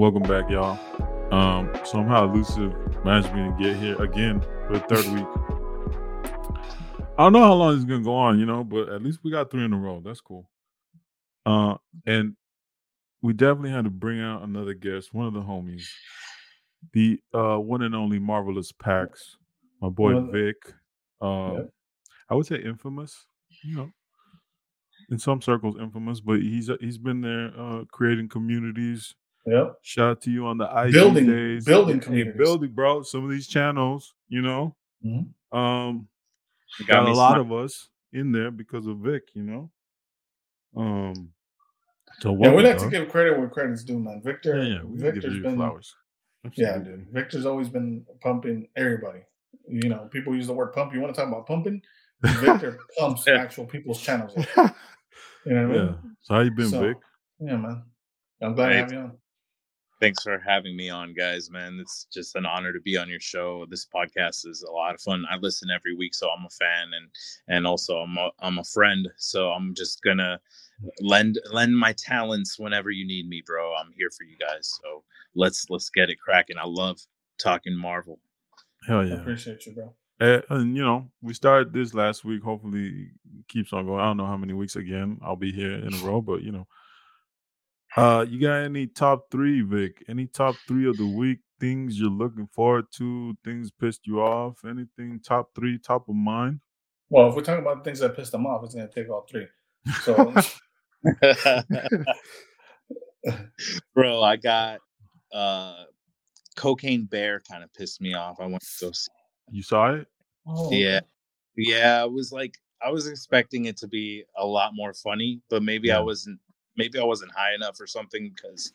Welcome back, y'all. Um, somehow elusive managed me to get here again for the third week. I don't know how long it's gonna go on, you know, but at least we got three in a row. That's cool. Uh, and we definitely had to bring out another guest, one of the homies, the uh one and only marvelous Packs, my boy Vic. Um, Yep. I would say infamous, you know, in some circles infamous, but he's he's been there uh creating communities. Yep. Shout out to you on the IG Building- days, building Hey, building, bro. Some of these channels, you know, Mhm. um, You got, me a lot smart. of us in there because of Vic, you know. Um, so Yeah, we welcome, like to give credit where credit's due, man. Victor, yeah, yeah, we gotta give Victor's you been, flowers. yeah, dude. Victor's always been pumping everybody. You know, people use the word pump. You want to talk about pumping? Victor pumps Yeah. actual people's channels. up. You know what I yeah. mean? So how you been, So, Vic? Yeah, man. I'm glad to Hey. have you on. Thanks for having me on, guys. Man, it's just an honor to be on your show. This podcast is a lot of fun. I listen every week, so I'm a fan, and and also I'm a, I'm a friend. So I'm just gonna lend lend my talents whenever you need me, bro. I'm here for you guys. So let's let's get it cracking. I love talking Marvel. Hell yeah. I appreciate you, bro. And, and you know, we started this last week. Hopefully, it keeps on going. I don't know how many weeks again I'll be here in a row, but you know, uh, you got any top three, Vic? Any top three of the week? Things you're looking forward to? Things pissed you off? Anything top three, top of mind? Well, if we're talking about things that pissed them off, it's gonna take all three. So bro, I got uh Cocaine Bear kind of pissed me off. I went to go see you saw it? oh, Yeah. Yeah, I was like I was expecting it to be a lot more funny, but maybe I wasn't maybe I wasn't high enough or something because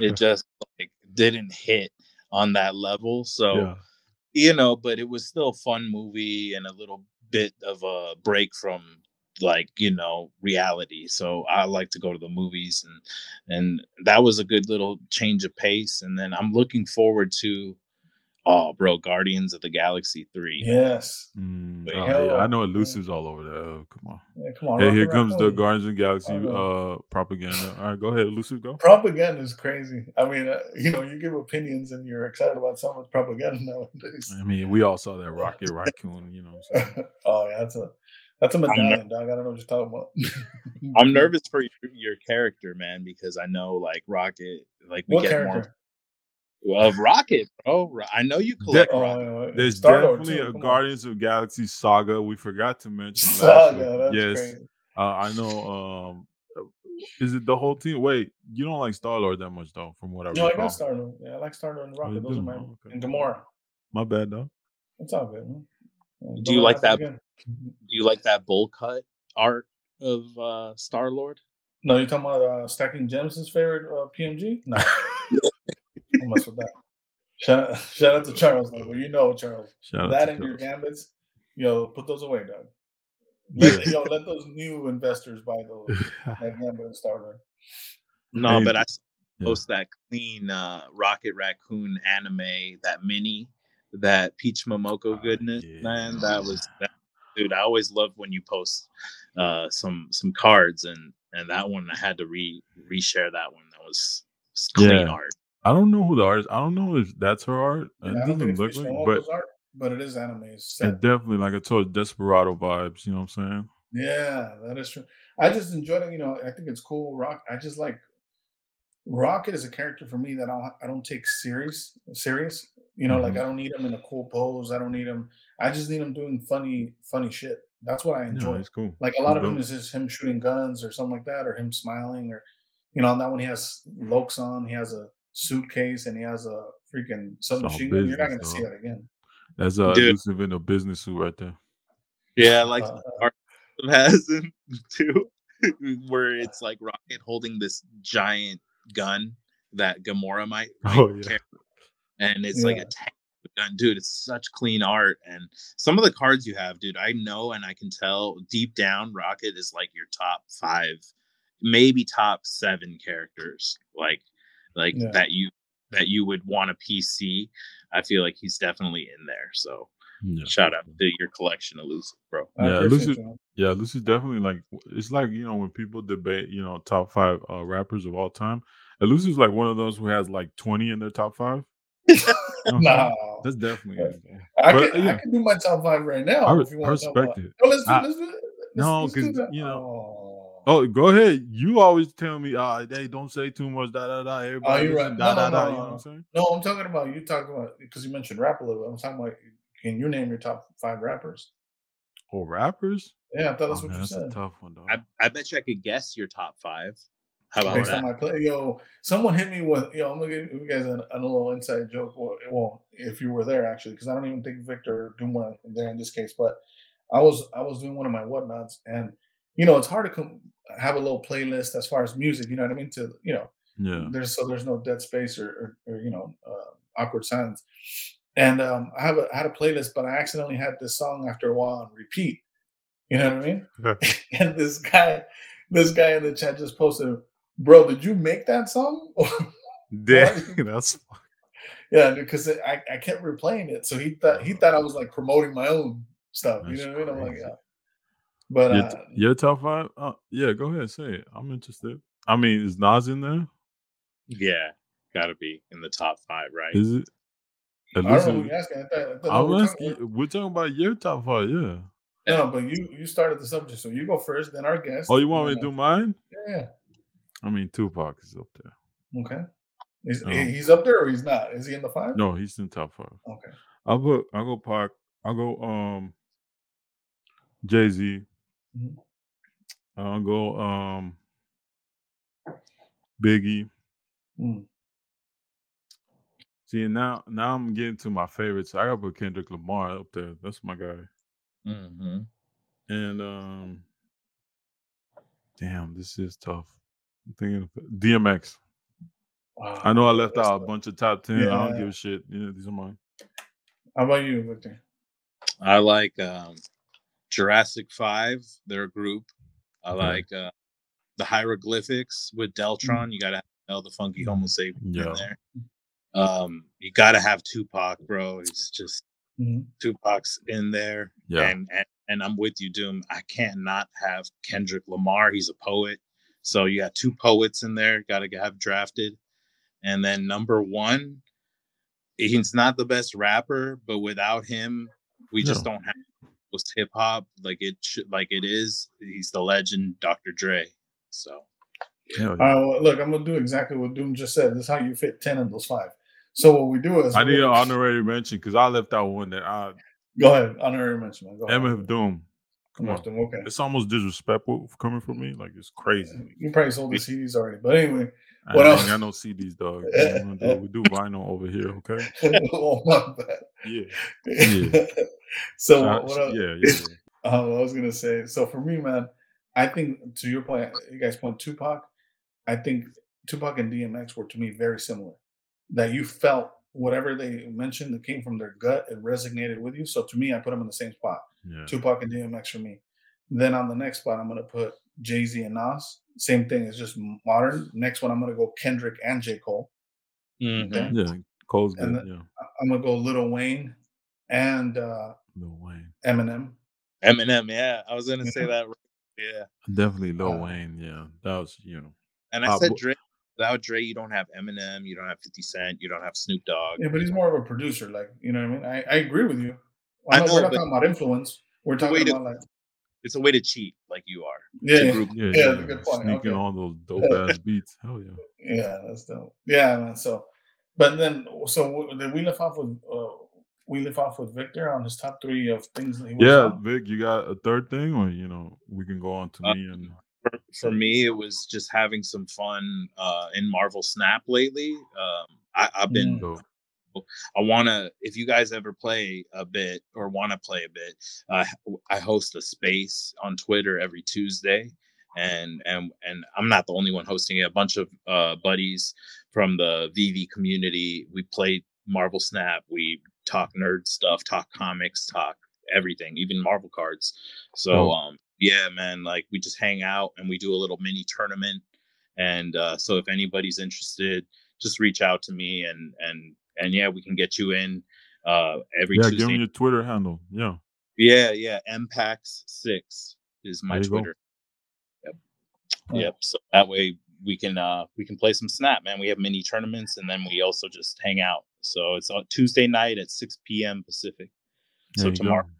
it just like didn't hit on that level. So, yeah. you know, but it was still a fun movie and a little bit of a break from like, you know, reality. So I like to go to the movies and and that was a good little change of pace and then I'm looking forward to oh, bro, Guardians of the Galaxy 3. Yes. Mm, oh, yeah, I know yeah. elusive's all over there. Oh, come on. Yeah, come on. Hey, Rocket here comes the Guardians of the Galaxy uh propaganda. All right, go ahead, elusive, go. Propaganda is crazy. I mean, uh, you know, you give opinions and you're excited about someo's propaganda nowadays. I mean, we all saw that Rocket Raccoon, you know. What I'm saying? oh yeah, that's a that's a ner- dog. I don't know what you're talking about. I'm nervous for your, your character, man, because I know like Rocket, like we What get character? more of Rocket, bro. I know you collect Oh, Rocket. yeah, yeah. There's Star-Lord, definitely too, a come on. Guardians of Galaxy saga. We forgot to mention Saga, week. that's yes, crazy. uh, I know. Um, is it the whole team? Wait, you don't like Star Lord that much though, from what I No, I recall. got Star Lord. Yeah, I like Star Lord and Oh, Rocket. Those do? are my Oh, okay. and Gamora. My bad though. It's all good, man. Yeah, Do don't you like that? again. Do you like that bowl cut art of uh, Star Lord? No, you're talking about uh, stacking gems. His favorite uh, PMG? No, don't mess with that. Shout, shout out to Charles, though. You know Charles. Shout that to and your Charles. gambits, yo, put those away, dog. Yeah. Let, yo, let those new investors buy those. That gambit and starter. No, Hey, but I s- yeah. post that clean uh, Rocket Raccoon anime, that mini, that Peach Momoko Ah, goodness, yeah. man. That was, that, dude. I always love when you post uh, some some cards, and and that one I had to re reshare that one. That was s- clean Yeah. art. I don't know who the artist. I don't know if that's her art. It I doesn't look like, but art, but it is anime. It's it definitely, like I told, Desperado vibes. You know what I'm saying? Yeah, that is true. I just enjoyed it. You know, I think it's cool. Rock. I just like Rocket is a character for me that I don't, I don't take serious. Serious. You know, like Mhm. I don't need him in a cool pose. I don't need him. I just need him doing funny, funny shit. That's what I Yeah, enjoy. it's cool. like a lot of him is just him shooting guns or something like that, or him smiling, or you know, on that one he has Lokes on. He has a suitcase and he has a freaking submachine gun. You're not gonna see that again. That's uh, Dude. elusive in a business suit right there. Yeah, like Uh, has him too, where it's like Rocket holding this giant gun that Gamora might, might Oh, yeah. carry, and it's like a tank gun, dude. It's such clean art, and some of the cards you have, dude. I know and I can tell deep down, Rocket is like your top five, maybe top seven characters, like like Yeah. that you that you would want a PC. I feel like he's definitely in there. So Yeah. shout out to your collection, elusive, bro. Yeah, appreciate Lucid- Yeah, this is definitely like it's like you know when people debate you know top five uh, rappers of all time. Elusive's like one of those who has like 20 in their top five. nah, That's definitely it. I But, can, yeah. I can do my top five right now. I, re- if you I want to respect it. No, let's do, I- let's do. Let's- No, let's do 'cause, that. you know- Oh. Oh, go ahead. You always tell me, uh, hey, don't say too much, da da da. Everybody, you're right. da No, da no, da. no, You know no. what I'm saying? No, I'm talking about you talking about because you mentioned rap a little bit. I'm talking about can you name your top five rappers? Oh, rappers? Yeah, I thought that's Oh, what man, you that's said. a tough one, though. I, I bet you I could guess your top five. How about Based that? on my play, yo, someone hit me with, yo, I'm gonna give you guys a, a little inside joke. Well, well, if you were there actually, because I don't even think Victor or Duma there in this case, but I was, I was doing one of my whatnots, and you know, it's hard to come have a little playlist as far as music. You know what I mean? To you know, yeah. there's so there's no dead space or, or, or you know uh, awkward silence. And um, I have a I had a playlist, but I accidentally had this song after a while on repeat. You know what I mean? and this guy, this guy in the chat just posted, "Bro, did you make that song?" Damn, that's yeah, because I, I kept replaying it, so he thought he thought I was like promoting my own stuff. You know what I mean? I'm like, yeah. But your, uh, your top five? Uh, yeah, go ahead, say it. I'm interested. I mean, is Nas in there? Yeah, gotta be in the top five, right? Is it? I don't know who you're asking. I thought, I thought I'm we were asking. talking- We're talking about your top five, yeah. No, but you you started the subject, so you go first, then our guest. Oh, you want me to do mine? Yeah. I mean, Tupac is up there. Okay. He's, Um, he's up there or he's not? Is he in the five? No, he's in top five. Okay. I'll put. I'll go Pac. I'll go. Um, Jay Z. Mhm. I'll go. Um, Biggie. Mm. See now, now I'm getting to my favorites. I gotta put Kendrick Lamar up there. That's my guy. Mm-hmm. And um, damn, this is tough. I'm thinking of DMX. Wow. I know I left That's out a bunch of top ten. I don't Yeah. give a shit. Yeah, these are mine. How about you, Victor? I like um, Jurassic Five. They're a group. I Okay. like uh, the hieroglyphics with Deltron. You gotta have Del the Funky Homosapien Yeah. in there. Um, you gotta have Tupac, bro. It's just Mhm. Tupac's in there. Yeah. And, and and I'm with you, Doom. I can't not have Kendrick Lamar. He's a poet. So you got two poets in there. Got to have drafted. And then number one, he's not the best rapper, but without him, we just don't have most hip hop like it should, like it is. He's the legend, Dr. Dre. So yeah. right, well, look, I'm gonna do exactly what Doom just said. This is how you fit ten in those five. So what we do is I need an honorary mention because I left out one that I Go ahead, honorary mention. man. Go ahead. MF Doom. Come on. Doom, Okay. It's almost disrespectful coming from me. Like it's crazy. You probably sold the CDs already, but anyway. I What ain't else? got no CDs, dog. You know what I'm gonna do? We do vinyl over here, okay? oh my bad. Yeah. Yeah. so Shout- what else? yeah, yeah, yeah. Um, I was gonna say. So for me, man, I think to your point, you guys point Tupac. I think Tupac and DMX were to me very similar. That you felt whatever they mentioned that came from their gut, it resonated with you. So to me, I put them in the same spot. yeah. Tupac and DMX for me. Then on the next spot, I'm gonna put Jay Z and Nas. Same thing. It's just modern. Next one, I'm gonna go Kendrick and J Cole. mhm. Okay. Yeah, Cole's good. And the- yeah, I- I'm gonna go Little Wayne and uh, Lil Wayne. Eminem. Eminem, yeah, I was gonna say that. Yeah, Definitely Lil Uh, Wayne. Yeah, that was you know. and I Uh, said wh- Dre. Without Dre, you don't have Eminem, you don't have Fifty Cent, you don't have Snoop Dogg. Yeah, but he's more of a producer. Like you know what I mean. I, I agree with you. I I know, know, we're not talking about influence. We're The way talking to- about like It's a way to cheat, like you are. yeah, to yeah, Yeah, Yeah, yeah, that's a good point. Sneaking Okay. on those dope ass beats. Hell yeah. yeah, that's dope. Yeah, man. So, but then so did we lift off with uh, we lift off with Victor on his top three of things that he Yeah, on? Vic, you got a third thing, or you know, we can go on to Uh, me and For, for me, it was just having some fun uh, in Marvel Snap lately. Um, I, I've been Mm. I want to, if you guys ever play a bit or want to play a bit, uh, I host a space on Twitter every Tuesday. And, and and I'm not the only one hosting it. A bunch of uh, buddies from the VeVe community. We play Marvel Snap. We talk nerd stuff, talk comics, talk everything, even Marvel cards. So Oh. um, yeah, man, like we just hang out and we do a little mini tournament. And uh, so if anybody's interested, just reach out to me and and and yeah, we can get you in uh every Yeah, give me your Twitter handle. Yeah. yeah, yeah. Mpax six is my There you go. Twitter. Yep. Oh. Yep. So that way we can uh we can play some snap, man. We have mini tournaments, and then we also just hang out. So it's on Tuesday night at 6 p.m. Pacific. So tomorrow. Go.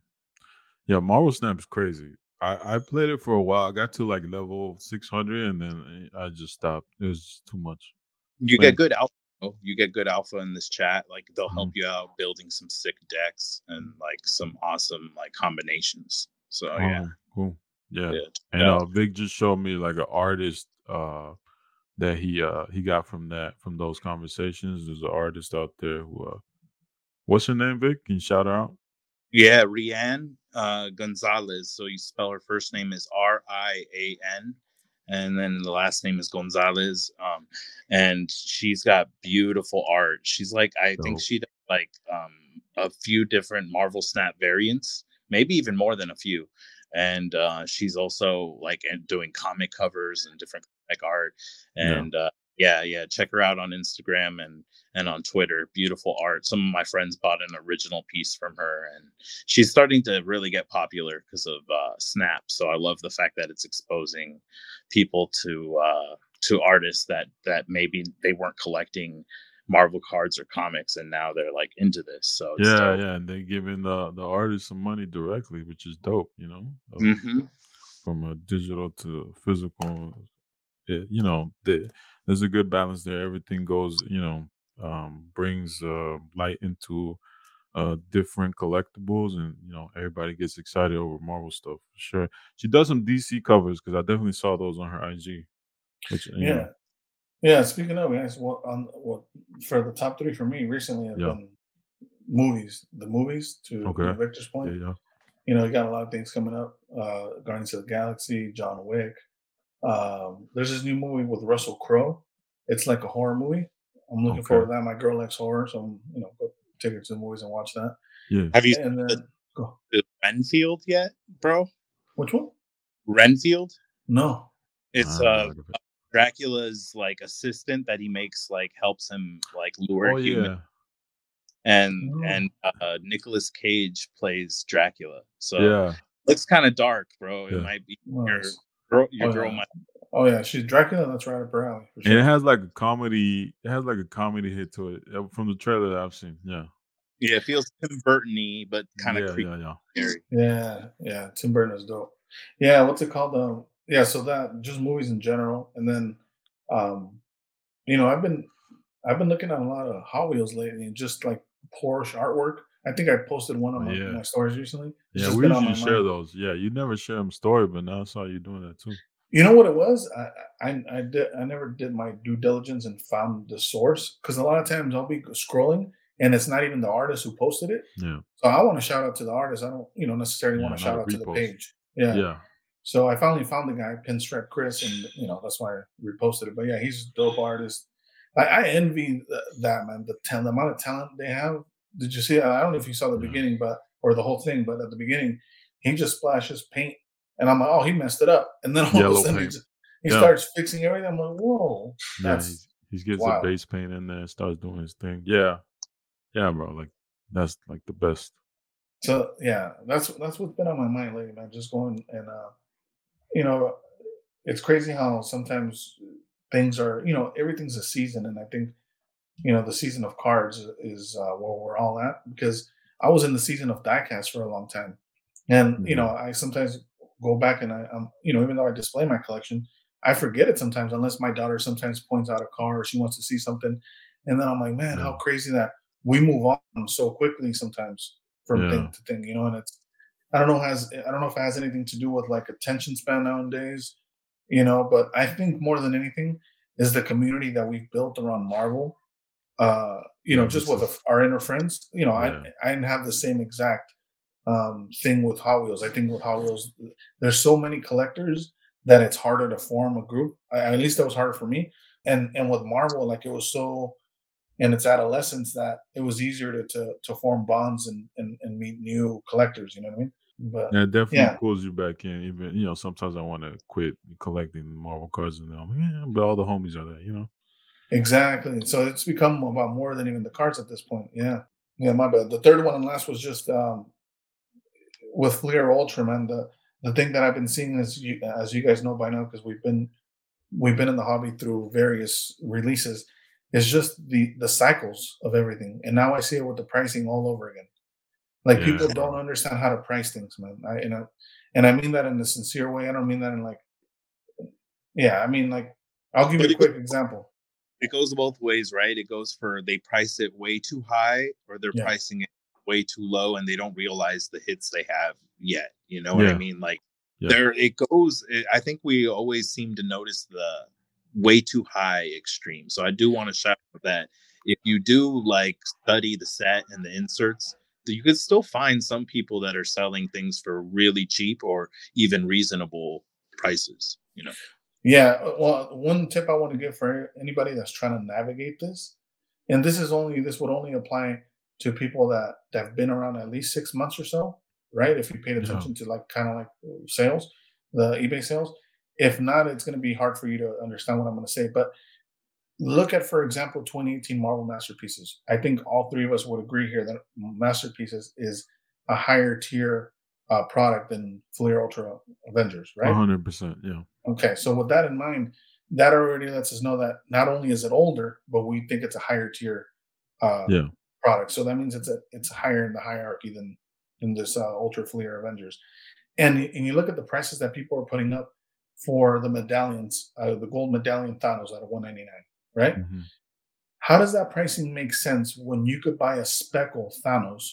Yeah, Marvel Snap is crazy. I, I played it for a while. I got to like level 600 and then I just stopped. It was too much. You get good alpha. Oh, you get good alpha in this chat. Like they'll help you out building some sick decks and like some awesome like combinations. So oh, yeah, cool. Yeah, yeah. and uh, Vic just showed me like an artist uh that he uh he got from that from those conversations. There's an artist out there who uh what's her name, Vic? Can you shout her out? Yeah, Rian uh, Gonzalez. So you spell her first name is R I A N, and then the last name is Gonzalez. Um, and she's got beautiful art. She's like, I oh. think she does like um, a few different Marvel Snap variants, maybe even more than a few. And uh, she's also like doing comic covers and different like art. And yeah. uh, yeah, yeah, check her out on Instagram and and on Twitter. Beautiful art. Some of my friends bought an original piece from her, and she's starting to really get popular because of uh, Snap. So I love the fact that it's exposing people to uh, to artists that that maybe they weren't collecting Marvel cards or comics, and now they're like into this. So yeah, dope. yeah, and they're giving the the artists some money directly, which is dope. You know, mm-hmm. from a digital to physical. It, you know, the, there's a good balance there. Everything goes, you know, um, brings uh, light into uh, different collectibles, and you know everybody gets excited over Marvel stuff for sure. She does some DC covers because I definitely saw those on her IG. Which, yeah, know. yeah. Speaking of, guys, what on what for the top three for me recently have yeah. been movies. The movies to okay. Victor's point. Yeah, yeah. You know, you got a lot of things coming up. Uh, Guardians of the Galaxy, John Wick. Um, there's this new movie with Russell Crowe. It's like a horror movie. I'm looking okay. forward to that. My girl likes horror, so I'm you know take her to the movies and watch that. Yeah. Have you and then, go. Renfield yet, bro? Which one? Renfield. No. It's uh Dracula's like assistant that he makes like helps him like lure oh, human. Yeah. And oh. and uh Nicolas Cage plays Dracula. So yeah. looks kind of dark, bro. It might be your girl, your oh, girl yeah. might Oh yeah, she's Dracula. That's right up her alley. Sure. And it has like a comedy. It has like a comedy hit to it uh, from the trailer that I've seen. Yeah. Yeah, it feels Tim Burton-y, but kind of yeah, creepy. Yeah, yeah. yeah, yeah. Tim Burton is dope. Yeah, what's it called? Um, yeah, so that just movies in general, and then, um, you know, I've been I've been looking at a lot of Hot Wheels lately, and just like Porsche artwork. I think I posted one of my, yeah. my stories recently. It's yeah, we usually share mind. those. Yeah, you never share them story, but now I saw you doing that too. You know what it was? I I I, did, I never did my due diligence and found the source because a lot of times I'll be scrolling and it's not even the artist who posted it. Yeah. So I want to shout out to the artist. I don't, you know, necessarily yeah, want to shout out to the page. Yeah. Yeah. So I finally found the guy, Pinstripe Chris, and you know that's why I reposted it. But yeah, he's a dope artist. I, I envy that man. The talent, the amount of talent they have. Did you see? I don't know if you saw the yeah. beginning, but or the whole thing, but at the beginning, he just splashes paint and I'm like, oh, he messed it up. And then all Yellow of a sudden, he, just, he yeah. starts fixing everything. I'm like, whoa, that's yeah, he, he gets wild. the base paint in there and starts doing his thing. Yeah, yeah, bro. Like that's like the best. So yeah, that's that's what's been on my mind lately, man. Just going and uh, you know, it's crazy how sometimes things are, you know, everything's a season, and I think, you know, the season of cards is uh, where we're all at because I was in the season of diecast for a long time, and mm-hmm. you know, I sometimes go back and I, am you know, even though I display my collection, I forget it sometimes unless my daughter sometimes points out a car or she wants to see something, and then I'm like, man, yeah. how crazy that we move on so quickly sometimes from yeah. thing to thing, you know. And it's I don't know has I don't know if it has anything to do with like attention span nowadays, you know. But I think more than anything is the community that we've built around Marvel. Uh, you know, just with our inner friends. You know, yeah. I I didn't have the same exact um, thing with Hot Wheels. I think with Hot Wheels, there's so many collectors that it's harder to form a group. I, at least that was harder for me. And and with Marvel, like it was so in its adolescence that it was easier to to, to form bonds and, and, and meet new collectors. You know what I mean? But yeah, it definitely yeah. pulls you back in. Even you know, sometimes I want to quit collecting Marvel cards, and I'm yeah, but all the homies are there. You know. Exactly. So it's become about more than even the cards at this point. Yeah. Yeah, my bad. The third one and last was just um, with Fleer Ultraman, the the thing that I've been seeing is, you, as you guys know by now, because we've been we've been in the hobby through various releases. It's just the the cycles of everything, and now I see it with the pricing all over again. Like Yeah. people don't understand how to price things, man. I you know, and I mean that in a sincere way. I don't mean that in like, yeah. I mean like, I'll give you a quick example. it goes both ways, right? It goes for they price it way too high or they're Yeah. pricing it way too low and they don't realize the hits they have yet. You know what I mean? Like Yeah. there it goes. It, I think we always seem to notice the way too high extreme. So I do want to shout out that if you do like study the set and the inserts, that you could still find some people that are selling things for really cheap or even reasonable prices. You know, Yeah. uh, Well, one tip I want to give for anybody that's trying to navigate this, and this is only this would only apply to people that that have been around at least six months or so, right? If you paid Yeah. attention to like kind of like uh, sales, the eBay sales. If not, it's going to be hard for you to understand what I'm going to say. But look at, for example, 2018 Marvel Masterpieces. I think all three of us would agree here that Masterpieces is a higher tier uh, product than Fleer Ultra Avengers, right? hundred percent. Yeah. Okay, so with that in mind, that already lets us know that not only is it older, but we think it's a higher tier uh, Yeah. Product. So that means it's a it's higher in the hierarchy than than this uh, Ultra Fleer Avengers. And and you look at the prices that people are putting up for the medallions, uh, the gold medallion Thanos out of 199, right? Mhm. How does that pricing make sense when you could buy a speckle Thanos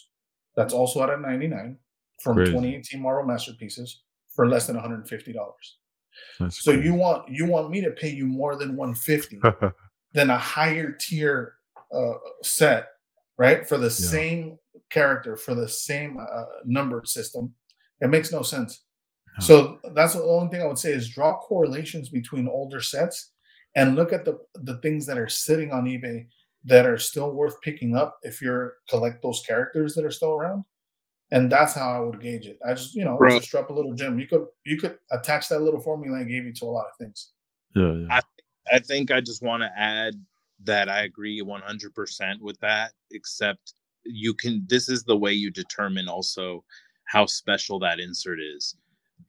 that's also out of 99 from Crazy. 2018 Marvel Masterpieces for less than 150 dollars? So crazy. you want you want me to pay you more than 150 than a higher tier uh, set, right? For the same character, for the same uh, numbered system, it makes no sense. Yeah. So that's the only thing I would say is draw correlations between older sets and look at the the things that are sitting on eBay that are still worth picking up if you're collect those characters that are still around. And that's how I would gauge it. I just, you know, Bro. just drop a little gem. You could you could attach that little formula I gave you to a lot of things. yeah. Yeah. I think I just want to add that I agree 100% with that, except you can, this is the way you determine also how special that insert is.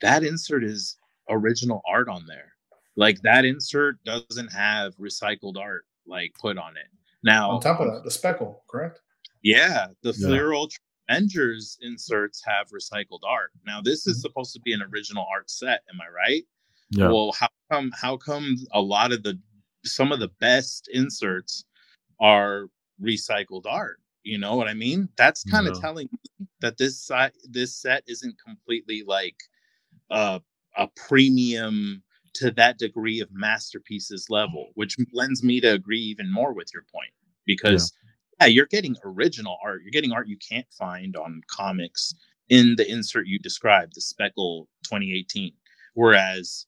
That insert is original art on there. Like that insert doesn't have recycled art like put on it. Now, On top of that, the speckle, correct? yeah, the Yeah. Fleer Ultra Avengers inserts have recycled art. Now, this is Mhm. supposed to be an original art set. Am I right? Yeah. Well, how come how come a lot of the some of the best inserts are recycled art? You know what I mean? That's kind of Yeah. telling me that this this set isn't completely like a a premium to that degree of masterpieces level, which lends me to agree even more with your point because yeah, you're getting original art. You're getting art you can't find on comics in the insert you described, the Speckle 2018. Whereas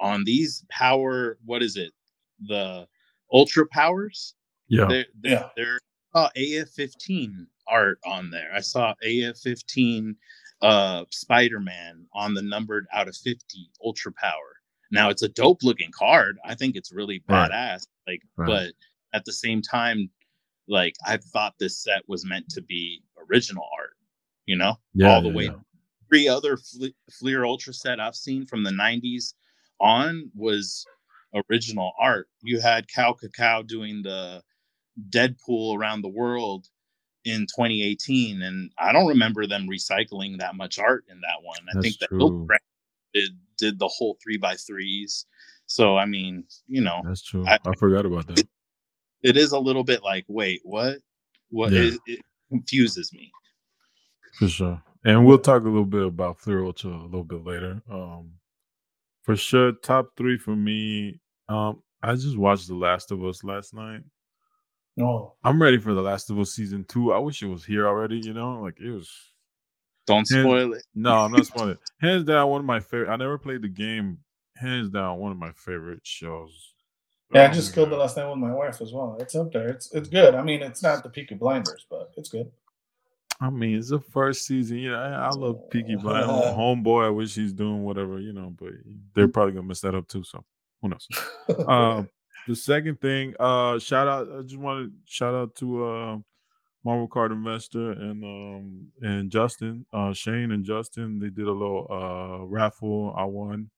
on these power, what is it? The Ultra Powers, yeah. there, there, Yeah. there uh, AF15 art on there. I saw AF15 uh, Spider Man on the numbered out of 50 Ultra Power. Now it's a dope looking card. I think it's really Right. badass. Like, Right. but at the same time, like I thought this set was meant to be original art. You know, Yeah, all the yeah, way. yeah. Every other Fle- Fleer Ultra set I've seen from the 90s on was original art. You had Cal Cacao doing the Deadpool around the world in 2018, and I don't remember them recycling that much art in that one. I That's think that true. Did did the whole three by threes. So I mean, you know, That's true. I- I, forgot about that. it is a little bit like, wait, what? What? Yeah. It, it confuses me. For sure. And we'll talk a little bit about Ultra a little bit later. Um, for sure, top three for me. Um, I just watched The Last of Us last night. No. I'm ready for The Last of Us season two. I wish it was here already. You know, like it was. Don't Yeah. spoil it. No, I'm not spoiling it. Hands down, one of my favorite. I never played the game. Hands down, one of my favorite shows. Yeah, I Oh, just killed the man. last night with my wife as well. It's up there. It's it's good. I mean, it's not the Peaky Blinders, but it's good. I mean, it's the first season. You know, I, I love Peaky Blind. Homeboy, I wish he's doing whatever, you know, but they're probably gonna mess that up too. So who knows? uh, the second thing, uh, shout out. I just want to shout out to uh, Marvel Card Investor and um and Justin, uh, Shane and Justin. They did a little uh raffle. I won,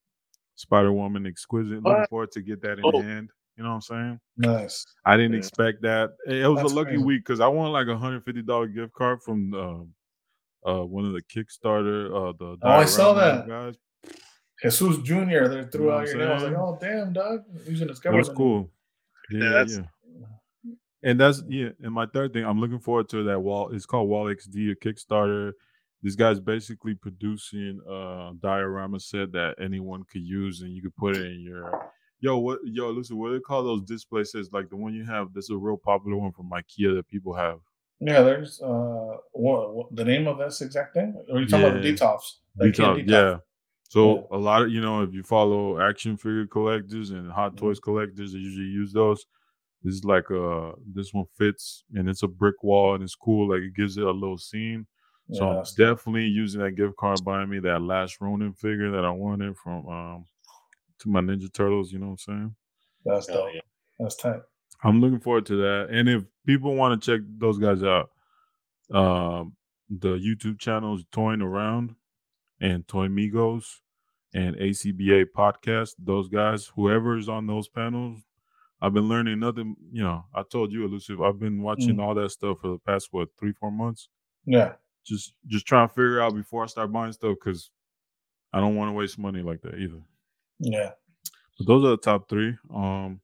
Spider Woman Exquisite. Looking forward to get that in Oh. hand. You know what I'm saying? Nice. I didn't Yeah. expect that. It it was That's a lucky crazy. week because I won like a hundred fifty dollar gift card from um, uh, one of the Kickstarter. Uh, the Oh, I saw that. guys. Jesus Jr. They threw know out your I'm name. I was like, oh damn, dog. Using his It government. was cool. Yeah, Yeah, yeah, that's- yeah. And that's yeah. And my third thing, I'm looking forward to that wall. It's called Wall XD, a Kickstarter. This guy's basically producing a diorama set that anyone could use, and you could put it in your. Yo, what? Yo, listen, what do they call those display sets? Like the one you have. This is a real popular one from IKEA that people have. Yeah, there's uh, what, what the name of this exact thing? Or are you talking about the Yeah. Detolf? Like Detolf, yeah. So a lot of you know, if you follow action figure collectors and hot Mhm. toys collectors, they usually use those. This is like uh this one fits and it's a brick wall and it's cool. Like it gives it a little scene. So Yeah, I'm definitely using that gift card buying me that last Ronin figure that I wanted from um to my Ninja Turtles. You know what I'm saying? that's Hell dope. yeah. That's tight. I'm looking forward to that. And if people want to check those guys out, um, the YouTube channels Toying Around and Toy Migos and ACBA podcast, those guys, whoever is on those panels, I've been learning nothing. You know, I told you, Elusive, I've been watching all that stuff for the past what three, four months. Yeah. Just just trying to figure out before I start buying stuff because I don't want to waste money like that either. Yeah. Those are the top three. Um,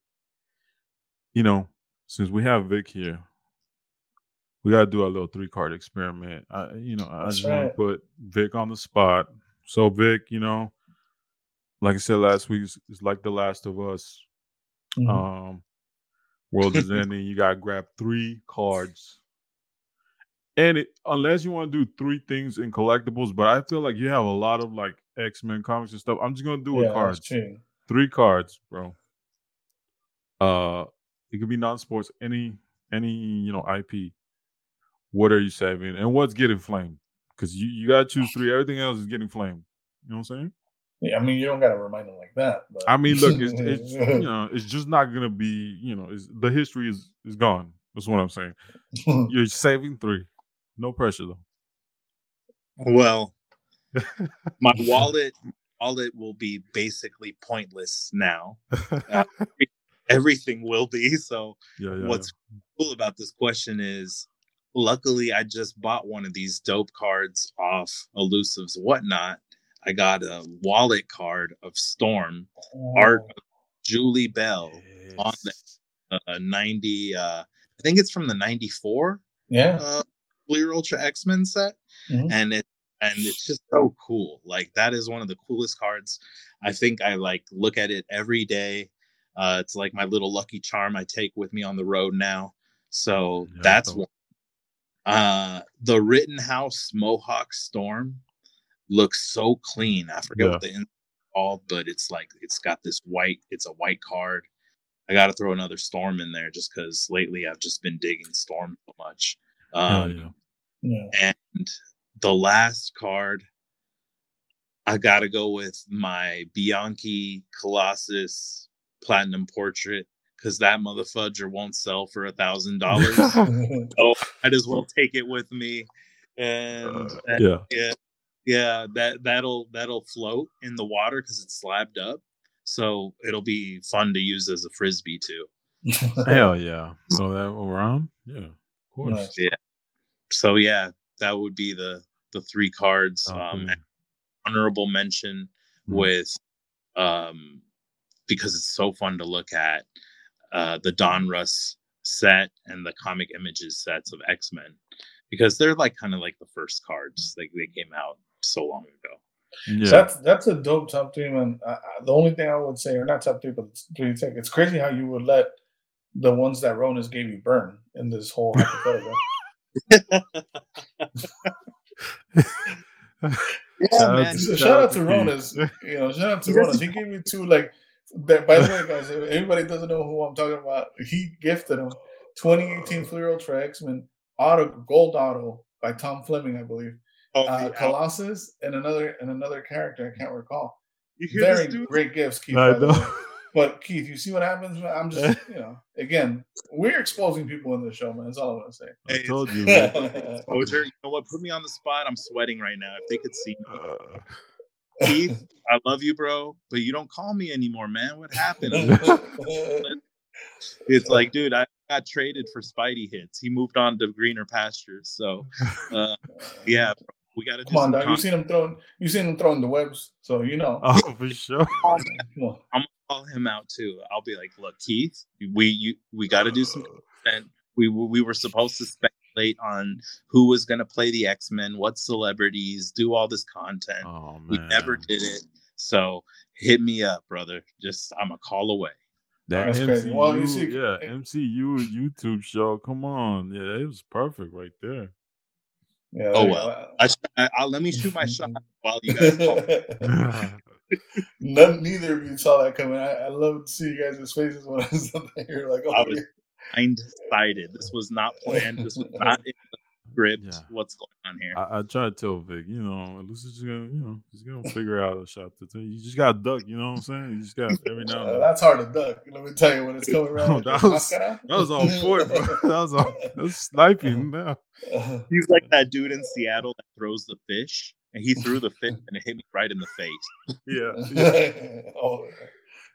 you know, since we have Vic here, we gotta do a little three card experiment. I, you know, I That's just want to put Vic on the spot. So Vic, you know, like I said last week, it's, like The Last of Us. Mhm. Um, world is ending. You gotta grab three cards. And it, unless you want to do three things in collectibles, but I feel like you have a lot of like X Men comics and stuff. I'm just gonna do yeah, with that's cards three cards, bro. Uh, it could be non-sports, any any you know IP. What are you saving, and what's getting flamed? Because you you gotta choose three. Everything else is getting flamed. You know what I'm saying? Yeah, I mean, you don't got to remind them like that. But I mean, look, it's, it's you know, it's just not gonna be. You know, it's, the history is is gone. That's what I'm saying. You're saving three. No pressure though. Well, my wallet wallet will be basically pointless now. Everything will be. So Yeah, yeah. what's cool about this question is luckily I just bought one of these dope cards off Elusive's whatnot. I got a wallet card of Storm, art Oh, of Julie Bell, on the- uh, 90 uh I think it's from the 94 Yeah. uh Fleer Ultra X-Men set Mhm. and it and it's just so cool. Like that is one of the coolest cards. I think I like look at it every day. Uh, it's like my little lucky charm I take with me on the road now. So Yeah, that's dope. one. Uh, the Rittenhouse Mohawk Storm looks so clean. I forget Yeah. what the in- called, but it's like it's got this white. It's a white card. I got to throw another Storm in there just because lately I've just been digging Storm so much. Hell Um, yeah. Yeah. and the last card, I gotta go with my Bianchi Colossus Platinum Portrait because that motherfudger won't sell for a thousand dollars. Oh, I'd as well take it with me, and Uh, that- yeah. yeah, yeah, that that'll that'll float in the water because it's slabbed up, so it'll be fun to use as a frisbee too. Hell yeah. So that around? Yeah. Of course. Nice. So yeah, that would be the the three cards. Oh, um, honorable mention Mhm. with um because it's so fun to look at uh the Don Russ set and the comic images sets of X-Men because they're like kind of like the first cards like they came out so long ago. Yeah. So that's that's a dope top three, man. Uh, uh, the only thing I would say, or not top three, but it's three take. It's crazy how you would let the ones that Ronas gave you burn in this whole hypothetical. Yeah, Shout out man. to- So shout out to Ronas. You know, shout out to He Ronas. He gave me two like. That, by the way, guys, if anybody doesn't know who I'm talking about, he gifted him 2018 Fleer Ultra X-Men auto gold auto by Tom Fleming, I believe. Oh, Uh, Colossus and another and another character I can't recall. you hear Very this dude? great gifts, Keith. I by know. But Keith, you see what happens? Man? I'm just, you know, again, we're exposing people in the show, man. That's all I'm gonna say. I told you. man. Exposure. You know what? Put me on the spot. I'm sweating right now. If they could see me. Uh, Keith, I love you, bro, but you don't call me anymore, man. What happened? it's like, dude, I got traded for Spidey hits. He moved on to greener pastures. So, uh, yeah, we got to come on, dog. You seen him throwing, you seen him throwing the webs, so you know. Oh, for sure. I'm gonna call him out too. I'll be like, look, Keith, we you we got to do some uh. content. We we were supposed to speculate on who was going to play the X Men, what celebrities, do all this content. Oh, we never did it. So hit me up, brother. Just I'm a call away. That That's MCU, crazy. Well, you see, yeah, MCU YouTube show. Come on, yeah, it was perfect right there. Yeah. Oh well, I, I, I, let me shoot my shot while you guys. Talk. None, neither of you saw that coming. I, I love to see you guys' faces when I was here. Like, oh, I was blindsided. This was not planned. This was not in the script. Yeah. What's going on here? I, I try to tell Vic, you know, Lucy's just gonna, you know, he's gonna figure out a shot to take. you. You just gotta duck, you know what I'm saying? You just got every now and then. That's hard to duck. Let me tell you when it's coming around. that, was, that was on point, bro. That was all that was sniping now. He's like that dude in Seattle that throws the fish and he threw the fish and it hit me right in the face. yeah. oh,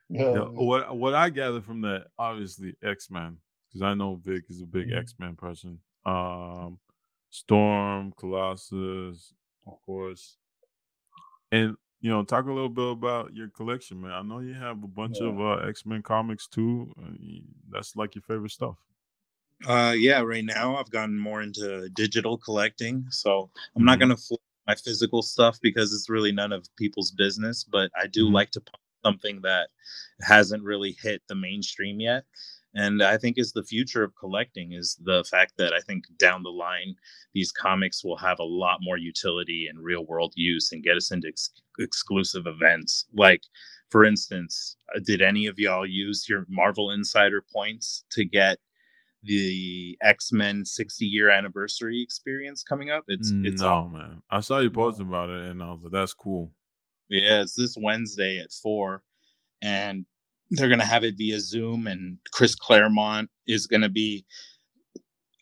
yeah. what what I gather from that, obviously X Men, because I know Vic is a big mm-hmm. X Men person. Um, Storm, Colossus, of course, and you know, talk a little bit about your collection, man. I know you have a bunch yeah. of uh, X Men comics too. Uh, that's like your favorite stuff. Uh, yeah, right now I've gotten more into digital collecting, so I'm not mm-hmm. gonna flip my physical stuff because it's really none of people's business. But I do mm-hmm. like to pump something that hasn't really hit the mainstream yet and i think is the future of collecting is the fact that i think down the line these comics will have a lot more utility and real world use and get us into ex- exclusive events. Like for instance uh, did any of y'all use your marvel insider points to get the x-men 60 year anniversary experience coming up? It's it's no man. I saw you posting about it and i was like that's cool. Yeah it's this wednesday at four and they're going to have it via Zoom, and Chris Claremont is going to be,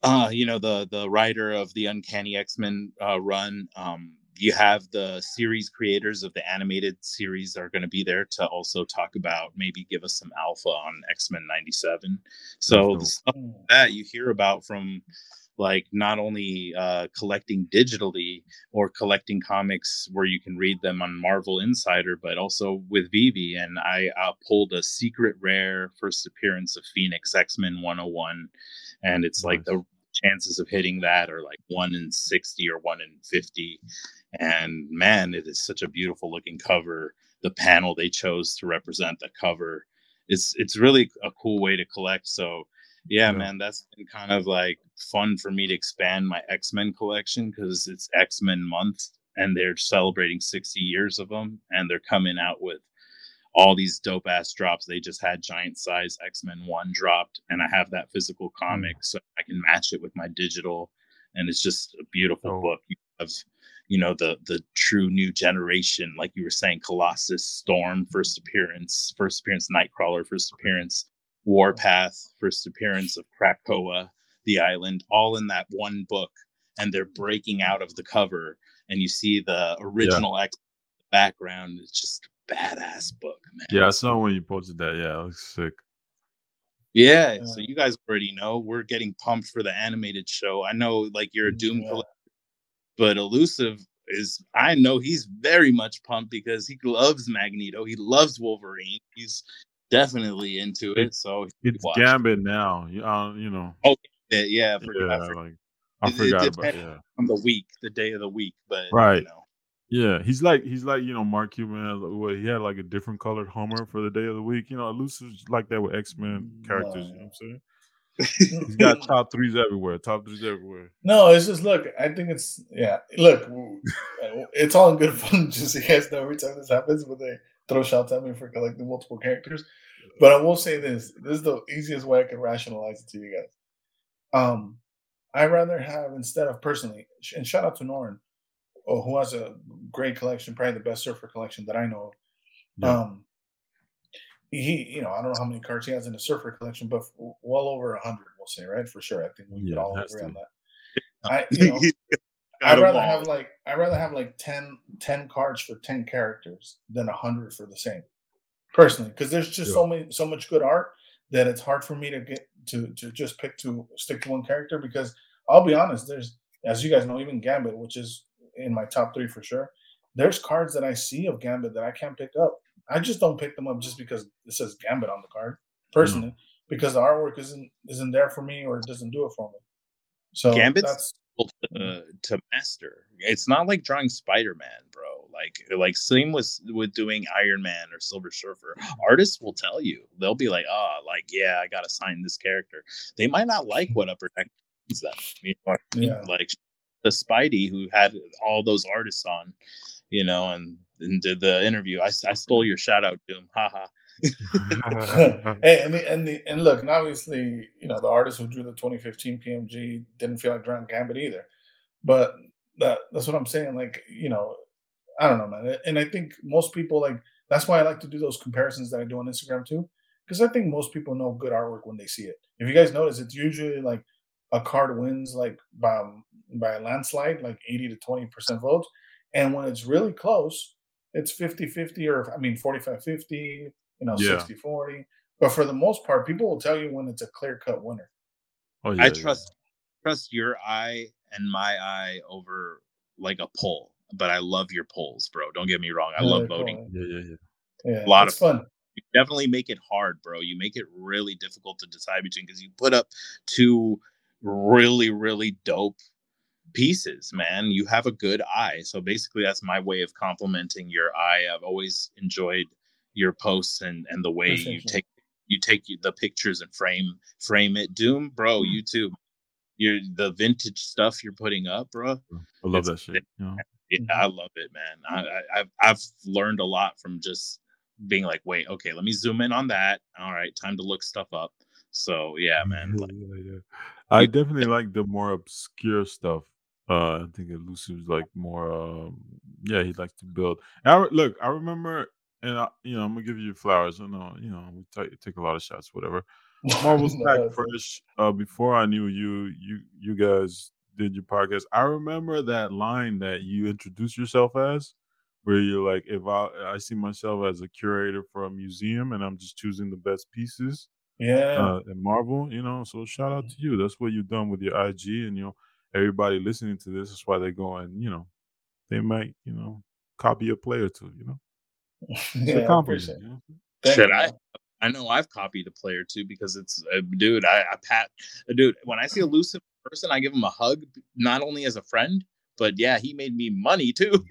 uh, you know, the the writer of the Uncanny X Men uh, run. Um, you have the series creators of the animated series are going to be there to also talk about maybe give us some alpha on X Men '97. So stuff that you hear about from like not only uh, collecting digitally or collecting comics where you can read them on Marvel Insider, but also with VeVe. And I uh, pulled a secret rare first appearance of Phoenix X Men 101. And it's like the chances of hitting that are like one in 60 or one in 50. And man, it is such a beautiful looking cover. The panel they chose to represent the cover. It's, it's really a cool way to collect. So yeah, man, that's been kind of like fun for me to expand my X Men collection because it's X Men month and they're celebrating 60 years of them and they're coming out with all these dope ass drops. They just had giant size X Men 1 dropped, and I have that physical comic mm. so I can match it with my digital. And it's just a beautiful oh. book. You have, you know, the the true new generation, like you were saying, Colossus, Storm, first appearance, first appearance, Nightcrawler, first appearance, Warpath, first appearance of Krakoa, the island, all in that one book. And they're breaking out of the cover, and you see the original yeah. X background. It's just a badass book, man. Yeah, I saw when you posted that. Yeah, it looks sick. Yeah, yeah, so you guys already know we're getting pumped for the animated show. I know, like you're a Doom yeah. collector, but Elusive is. I know he's very much pumped because he loves Magneto. He loves Wolverine. He's definitely into it. So it's Gambit now. You, uh, you know. Oh yeah, yeah. I forgot, yeah, I forgot. like I forgot it, about yeah. On the week, the day of the week, but right. You know. Yeah, he's like he's like you know Mark Cuban. What he had like a different colored Homer for the day of the week. You know, Elusive's like that with X Men characters. You know what I'm saying? He's got top threes everywhere. Top threes everywhere. No, it's just look. I think it's yeah. Look, it's all in good fun. Just you guys know every time this happens, but they throw shots at me for collecting multiple characters. But I will say this: this is the easiest way I can rationalize it to you guys. Um, I rather have instead of personally, and shout out to Norin, oh, who has a great collection, probably the best surfer collection that I know of. Yeah. Um, he, you know, I don't know how many cards he has in the surfer collection, but well over a hundred, we'll say, right? For sure. I think we yeah, could all agree on that. I, you know, I'd rather have like I'd rather have like 10, 10 cards for ten characters than a hundred for the same. Personally, because there's just yeah. so many so much good art that it's hard for me to get to to just pick to stick to one character because I'll be honest, there's as you guys know, even Gambit, which is in my top three for sure. There's cards that I see of Gambit that I can't pick up. I just don't pick them up just because it says Gambit on the card, personally, mm. because the artwork isn't isn't there for me or it doesn't do it for me. So Gambit's to, to master. It's not like drawing Spider Man, bro. Like like same with with doing Iron Man or Silver Surfer. Artists will tell you they'll be like, oh, like yeah, I gotta sign this character. They might not like what Upper Deck means them. You know, yeah. like the Spidey who had all those artists on, you know, and, and did the interview. I, I stole your shout out, Doom. Haha. hey, and the, and the, and look, and obviously, you know, the artist who drew the 2015 PMG didn't feel like drawing Gambit either. But that that's what I'm saying. Like, you know, I don't know, man. And I think most people like that's why I like to do those comparisons that I do on Instagram too, because I think most people know good artwork when they see it. If you guys notice, it's usually like a card wins like by by a landslide, like 80 to 20 percent votes, and when it's really close, it's 50-50 or I mean 45-50, you know, yeah. 60-40. But for the most part, people will tell you when it's a clear cut winner. Oh, yeah, I trust yeah. trust your eye and my eye over like a poll but I love your polls, bro. Don't get me wrong. I yeah, love voting. Cool. Yeah, yeah, yeah. Yeah, a lot of fun. You definitely make it hard, bro. You make it really difficult to decide between because you put up two really, really dope pieces, man. You have a good eye. So basically, that's my way of complimenting your eye. I've always enjoyed your posts and and the way you take you take the pictures and frame frame it. Doom, bro, mm-hmm. you too. You're the vintage stuff you're putting up, bro. I love that shit. Yeah. Yeah, I mm-hmm. love it, man. I, have I've learned a lot from just being like, wait, okay, let me zoom in on that. All right, time to look stuff up. So yeah, man. Like, yeah, yeah. I definitely like the more obscure stuff. Uh, I think Elusive's like more. Um, yeah, he likes to build. I, look, I remember, and I, you know, I'm gonna give you flowers. I know, you know, we t- take a lot of shots, whatever. Marvel's back fresh. Uh, before I knew you, you, you guys did your podcast, I remember that line that you introduced yourself as, where you're like, if I I see myself as a curator for a museum and I'm just choosing the best pieces. Yeah. Uh, and Marvel, you know, so shout out to you. That's what you've done with your IG, and you know, everybody listening to this is why they go and You know, they might, you know, copy a play or two. You know, yeah, a compliment. You know? Should I? I know I've copied a player too because it's uh, dude. I, I pat a dude when I see a lucid person, I give him a hug, not only as a friend, but yeah, he made me money too.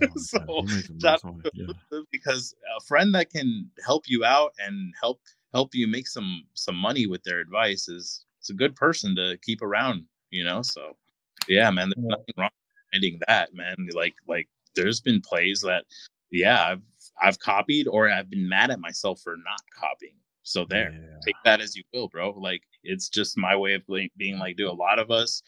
Oh, so yeah. because a friend that can help you out and help help you make some some money with their advice is it's a good person to keep around, you know. So yeah, man, there's yeah. nothing wrong with ending that, man. Like like there's been plays that yeah, I've I've copied or I've been mad at myself for not copying. So there, yeah. take that as you will, bro. Like it's just my way of being like, do a lot of us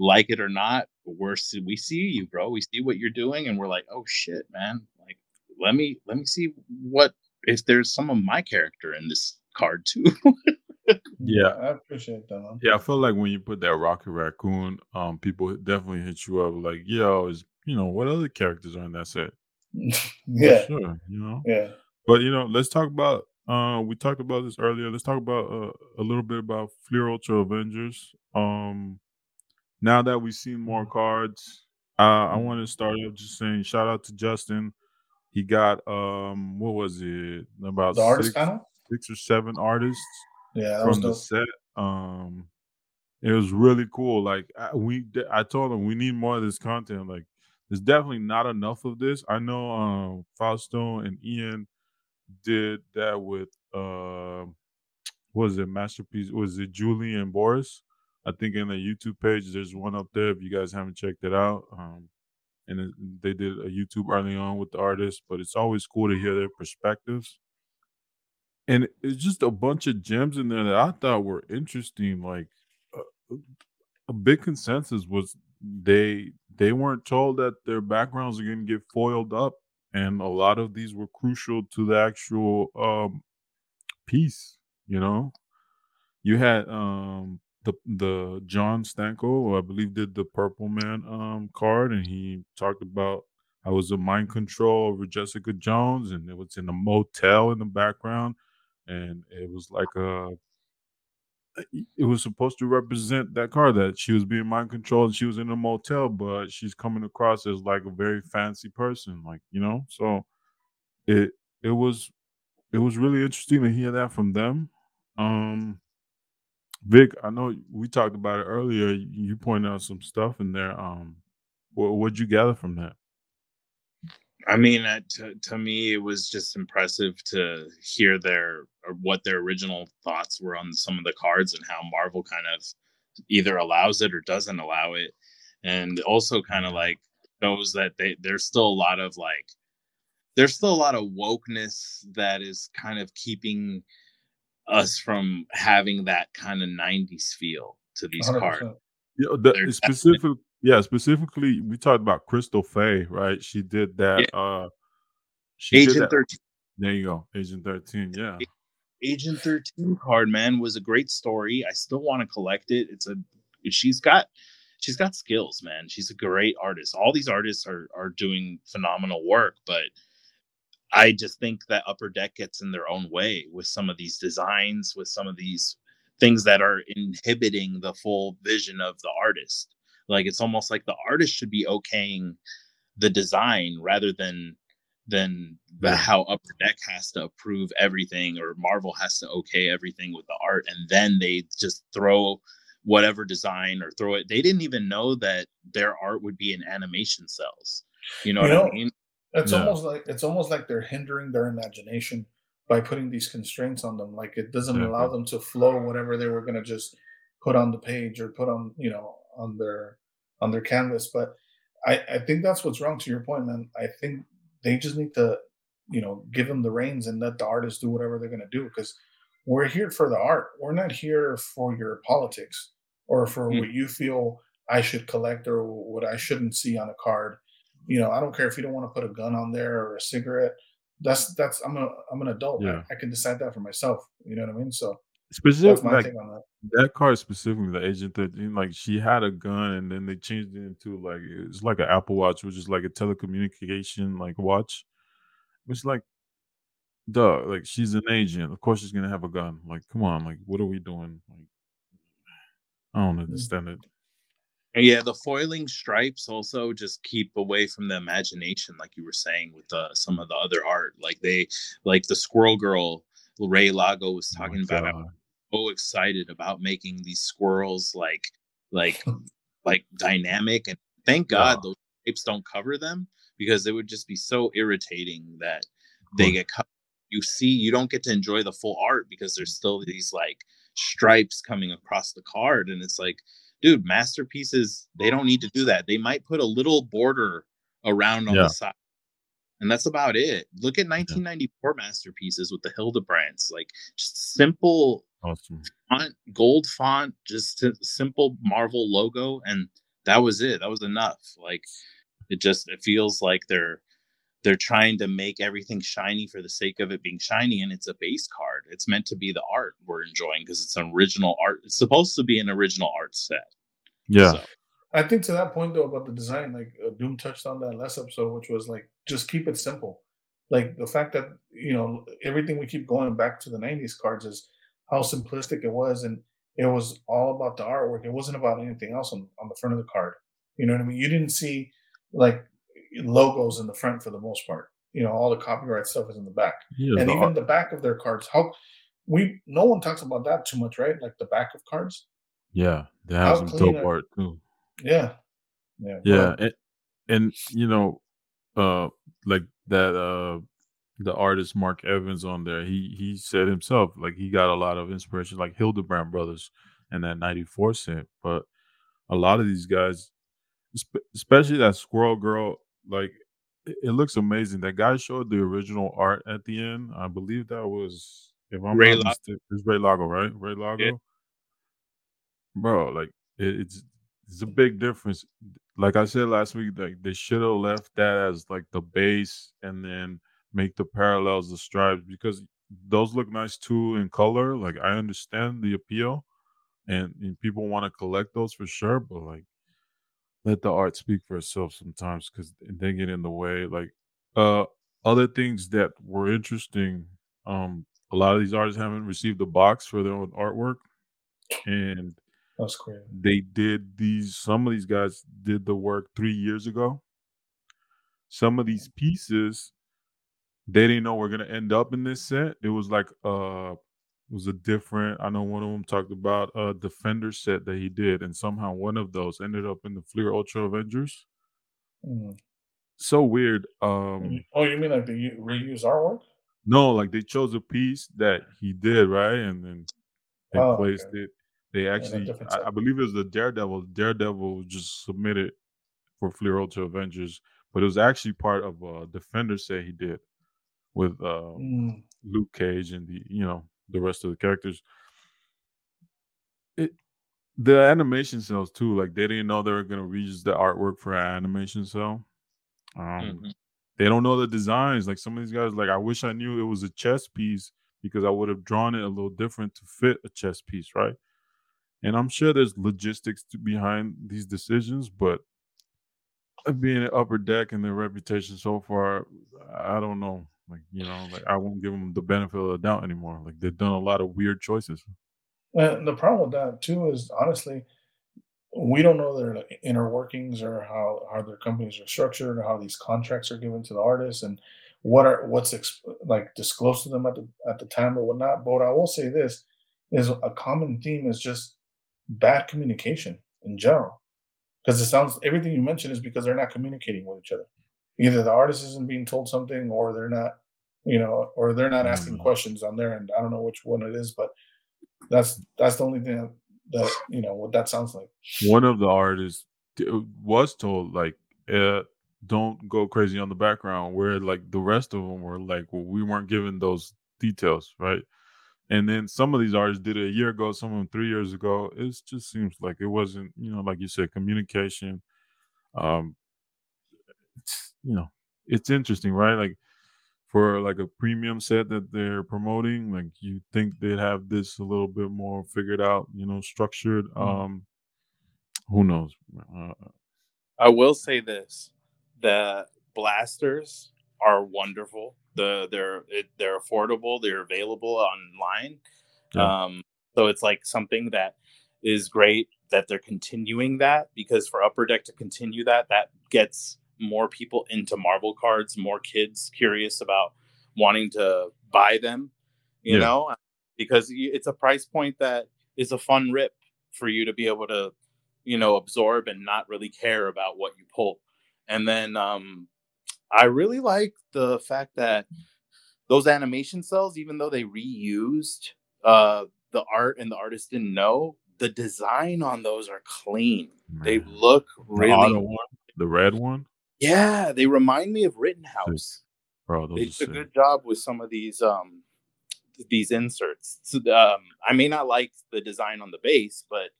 like it or not, we're we see you, bro. We see what you're doing, and we're like, oh shit, man. Like let me let me see what if there's some of my character in this card too. yeah, I appreciate that. Man. Yeah, I feel like when you put that Rocket Raccoon, um, people definitely hit you up like, yo, is you know what other characters are in that set? yeah, sure, you know. Yeah, but you know, let's talk about uh, we talked about this earlier. Let's talk about uh, a little bit about Fleer Ultra Avengers. Um, now that we've seen more cards, uh, I want to start off just saying shout out to Justin. He got um, what was it about the artist panel? six or seven artists yeah, from the set. Um, it was really cool. Like I, we, I told him we need more of this content. Like there's definitely not enough of this. I know um, Fausto and Ian did that with uh, was it masterpiece? Was it Julie and Boris? I think in the YouTube page, there's one up there. If you guys haven't checked it out, um, and they did a YouTube early on with the artists, but it's always cool to hear their perspectives. And it's just a bunch of gems in there that I thought were interesting. Like uh, a big consensus was they they weren't told that their backgrounds are going to get foiled up and a lot of these were crucial to the actual um, piece. You know, you had um, the the John Stanko, I believe, did the Purple Man um card, and he talked about I was a mind control over Jessica Jones, and it was in a motel in the background, and it was like a it was supposed to represent that car that she was being mind controlled she was in a motel, but she's coming across as like a very fancy person, like you know. So it it was it was really interesting to hear that from them. Um Vic, I know we talked about it earlier. You pointed out some stuff in there. Um, what what'd you gather from that? I mean, uh, to, to me, it was just impressive to hear their or what their original thoughts were on some of the cards and how Marvel kind of either allows it or doesn't allow it, and also kind of like shows that they there's still a lot of like there's still a lot of wokeness that is kind of keeping us from having that kind of 90s feel to these 100%. cards. Yeah, the, specific, yeah, specifically, we talked about Crystal Faye, right? She did that. Yeah. Uh, she Agent did that. 13. There you go. Agent 13. Yeah. Agent 13 card, man, was a great story. I still want to collect it. It's a, she's got, she's got skills, man. She's a great artist. All these artists are, are doing phenomenal work, but I just think that Upper Deck gets in their own way with some of these designs, with some of these things that are inhibiting the full vision of the artist. Like it's almost like the artist should be okaying the design rather than than the, how Upper Deck has to approve everything or Marvel has to okay everything with the art, and then they just throw whatever design or throw it. They didn't even know that their art would be in animation cells. You know you what know, I mean? It's no. almost like it's almost like they're hindering their imagination by putting these constraints on them. Like it doesn't allow mm-hmm. them to flow whatever they were gonna just put on the page or put on, you know, on their on their canvas. But I, I think that's what's wrong to your point, man. I think they just need to, you know, give them the reins and let the artists do whatever they're gonna do because we're here for the art. We're not here for your politics or for mm-hmm. what you feel I should collect or what I shouldn't see on a card you know, I don't care if you don't want to put a gun on there or a cigarette. That's that's I'm a I'm an adult. Yeah. I, I can decide that for myself. You know what I mean? So specifically like, that. that card specifically, the Agent 13, like she had a gun and then they changed it into like it's like an Apple Watch, which is like a telecommunication like watch. It's like duh, like she's an agent. Of course she's gonna have a gun. Like, come on, like what are we doing? Like I don't mm. understand it. Yeah, the foiling stripes also just keep away from the imagination, like you were saying with uh, some of the other art. Like they, like the Squirrel Girl, Ray Lago was oh talking oh about. So excited about making these squirrels like, like, like dynamic. And thank God yeah. those stripes don't cover them because it would just be so irritating that they hmm. get cut. You see, you don't get to enjoy the full art because there's still these like stripes coming across the card, and it's like dude, masterpieces, they don't need to do that. They might put a little border around on yeah. the side. And that's about it. Look at 1994 yeah. masterpieces with the Hildebrandts, like just simple awesome. font, gold font, just simple Marvel logo, and that was it. That was enough. Like it just it feels like they're they're trying to make everything shiny for the sake of it being shiny and it's a base card it's meant to be the art we're enjoying because it's an original art it's supposed to be an original art set yeah so. i think to that point though about the design like uh, doom touched on that last episode which was like just keep it simple like the fact that you know everything we keep going back to the 90s cards is how simplistic it was and it was all about the artwork it wasn't about anything else on, on the front of the card you know what i mean you didn't see like logos in the front for the most part. You know, all the copyright stuff is in the back, yeah, and the even art. the back of their cards. How we no one talks about that too much, right? Like the back of cards. Yeah, they have How some dope are, art too. Yeah, yeah, yeah, and, and you know, uh, like that uh the artist Mark Evans on there, he he said himself like he got a lot of inspiration, like Hildebrandt Brothers and that '94 cent. But a lot of these guys, especially that Squirrel Girl, like it, looks amazing. That guy showed the original art at the end. I believe that was if I'm Ray not mistaken, it's Ray Lago, right? Ray Lago. Yeah. Bro, like it, it's it's a big difference. Like I said last week, like they should have left that as like the base and then make the parallels the stripes because those look nice too in color. Like I understand the appeal and, and people want to collect those for sure, but like let the art speak for itself sometimes because they get in the way. Like uh other things that were interesting. Um, a lot of these artists haven't received a box for their own artwork, and That's crazy. they did these. Some of these guys did the work three years ago. Some of these pieces, they didn't know we're gonna end up in this set. It was like uh, it was a different. I know one of them talked about a Defender set that he did, and somehow one of those ended up in the Fleer Ultra Avengers. Mm. So weird. Um, Oh, you mean like the u- reuse artwork? No, like they chose a piece that he did, right? And then they Oh, placed okay. it. They actually, different I. I believe it was the Daredevil. Daredevil just submitted for Fleer Ultra Avengers, but it was actually part of a Defender set he did with uh, Mm. Luke Cage and the you know the rest of the characters. It the animation cells too, like they didn't know they were gonna reuse the artwork for an animation cell. Um, Mhm. they don't know the designs. Like some of these guys, like I wish I knew it was a chess piece because I would have drawn it a little different to fit a chess piece, right? And I'm sure there's logistics to, behind these decisions, but being an upper deck and their reputation so far, I don't know. Like you know, like I won't give them the benefit of the doubt anymore. Like they've done a lot of weird choices. And the problem with that too is honestly, we don't know their inner workings or how how their companies are structured or how these contracts are given to the artists and what are what's like disclosed to them at the at the time or whatnot. But what I will say this is a common theme is just bad communication in general. Because it sounds everything you mentioned is because they're not communicating with each other. Either the artist isn't being told something or they're not, you know, or they're not asking Mm. questions on their end. I don't know which one it is, but that's that's the only thing that, that you know what that sounds like. One of the artists was told like, uh, "Don't go crazy on the background." Where like the rest of them were like, "Well, we weren't given those details, right?" And then some of these artists did it a year ago, some of them three years ago. It just seems like it wasn't, you know, like you said, communication. Um, it's, you know, it's interesting, right? Like for like a premium set that they're promoting, like you think they'd have this a little bit more figured out, you know, structured. Mm. Um, who knows? Uh, I will say this: the blasters are wonderful. The they're it, they're affordable. They're available online. Yeah. Um, so it's like something that is great that they're continuing that because for Upper Deck to continue that, that gets more people into Marvel cards, more kids curious about wanting to buy them. You Yeah. know, because it's a price point that is a fun rip for you to be able to you know absorb and not really care about what you pull and then um i really like the fact that those animation cells even though they reused uh the art and the artist didn't know the design on those are clean they look The really auto one, the red one, yeah they remind me of rittenhouse bro. Those they are did a good job with some of these um these inserts so, um i may not like the design on the base but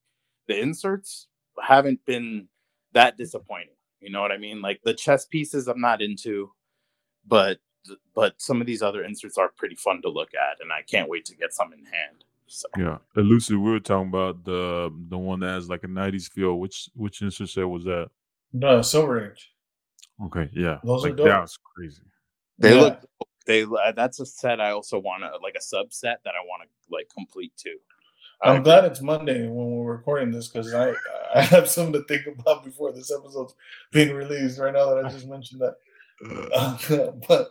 the inserts haven't been that disappointing you know what i mean like the chess pieces i'm not into but but some of these other inserts are pretty fun to look at and i can't wait to get some in hand so Yeah, Lucy, We were talking about the the one that has like a '90s feel. Which which insert set was that? No, Silver Age. Okay, yeah, Those are dope. that was crazy. they Yeah. look they uh, that's a set i also want to like a subset that i want to like complete too I I'm glad it's Monday when we're recording this because I I have something to think about before this episode's being released. Right now that I just mentioned that, but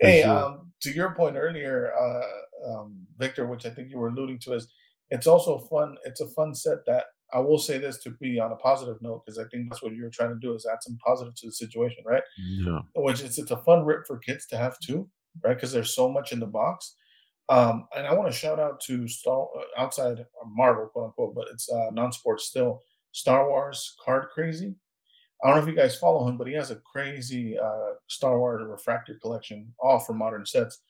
hey, sure. um, to your point earlier, uh, um, Victor, which I think you were alluding to, is it's also fun. It's a fun set that I will say this to be on a positive note because I think that's what you're trying to do is add some positive to the situation, right? Yeah, which is it's a fun rip for kids to have too, right? Because there's so much in the box. Um, and I want to shout out to Star uh, outside Marvel, quote unquote, but it's uh, non-sports still. Star Wars Card Crazy. I don't know if you guys follow him, but he has a crazy uh, Star Wars refractor collection, all for modern sets.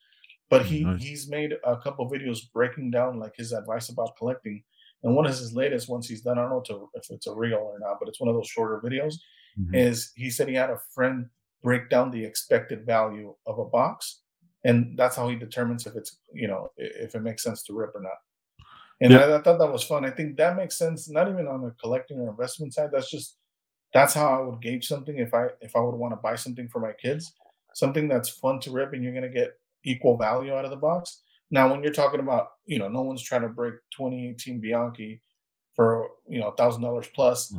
But he Nice. he's made a couple videos breaking down like his advice about collecting. And one of his latest ones he's done, I don't know to- if it's a reel or not, but it's one of those shorter videos Mhm. is he said he had a friend break down the expected value of a box and that's how he determines if it's you know if it makes sense to rip or not And Yeah. I, I thought that was fun. I think that makes sense. Not even on the collecting or investment side. That's just that's how I would gauge something if I if I would want to buy something for my kids, something that's fun to rip and you're gonna get equal value out of the box. Now, when you're talking about, you know, no one's trying to break 2018 Bianchi for you know thousand dollars plus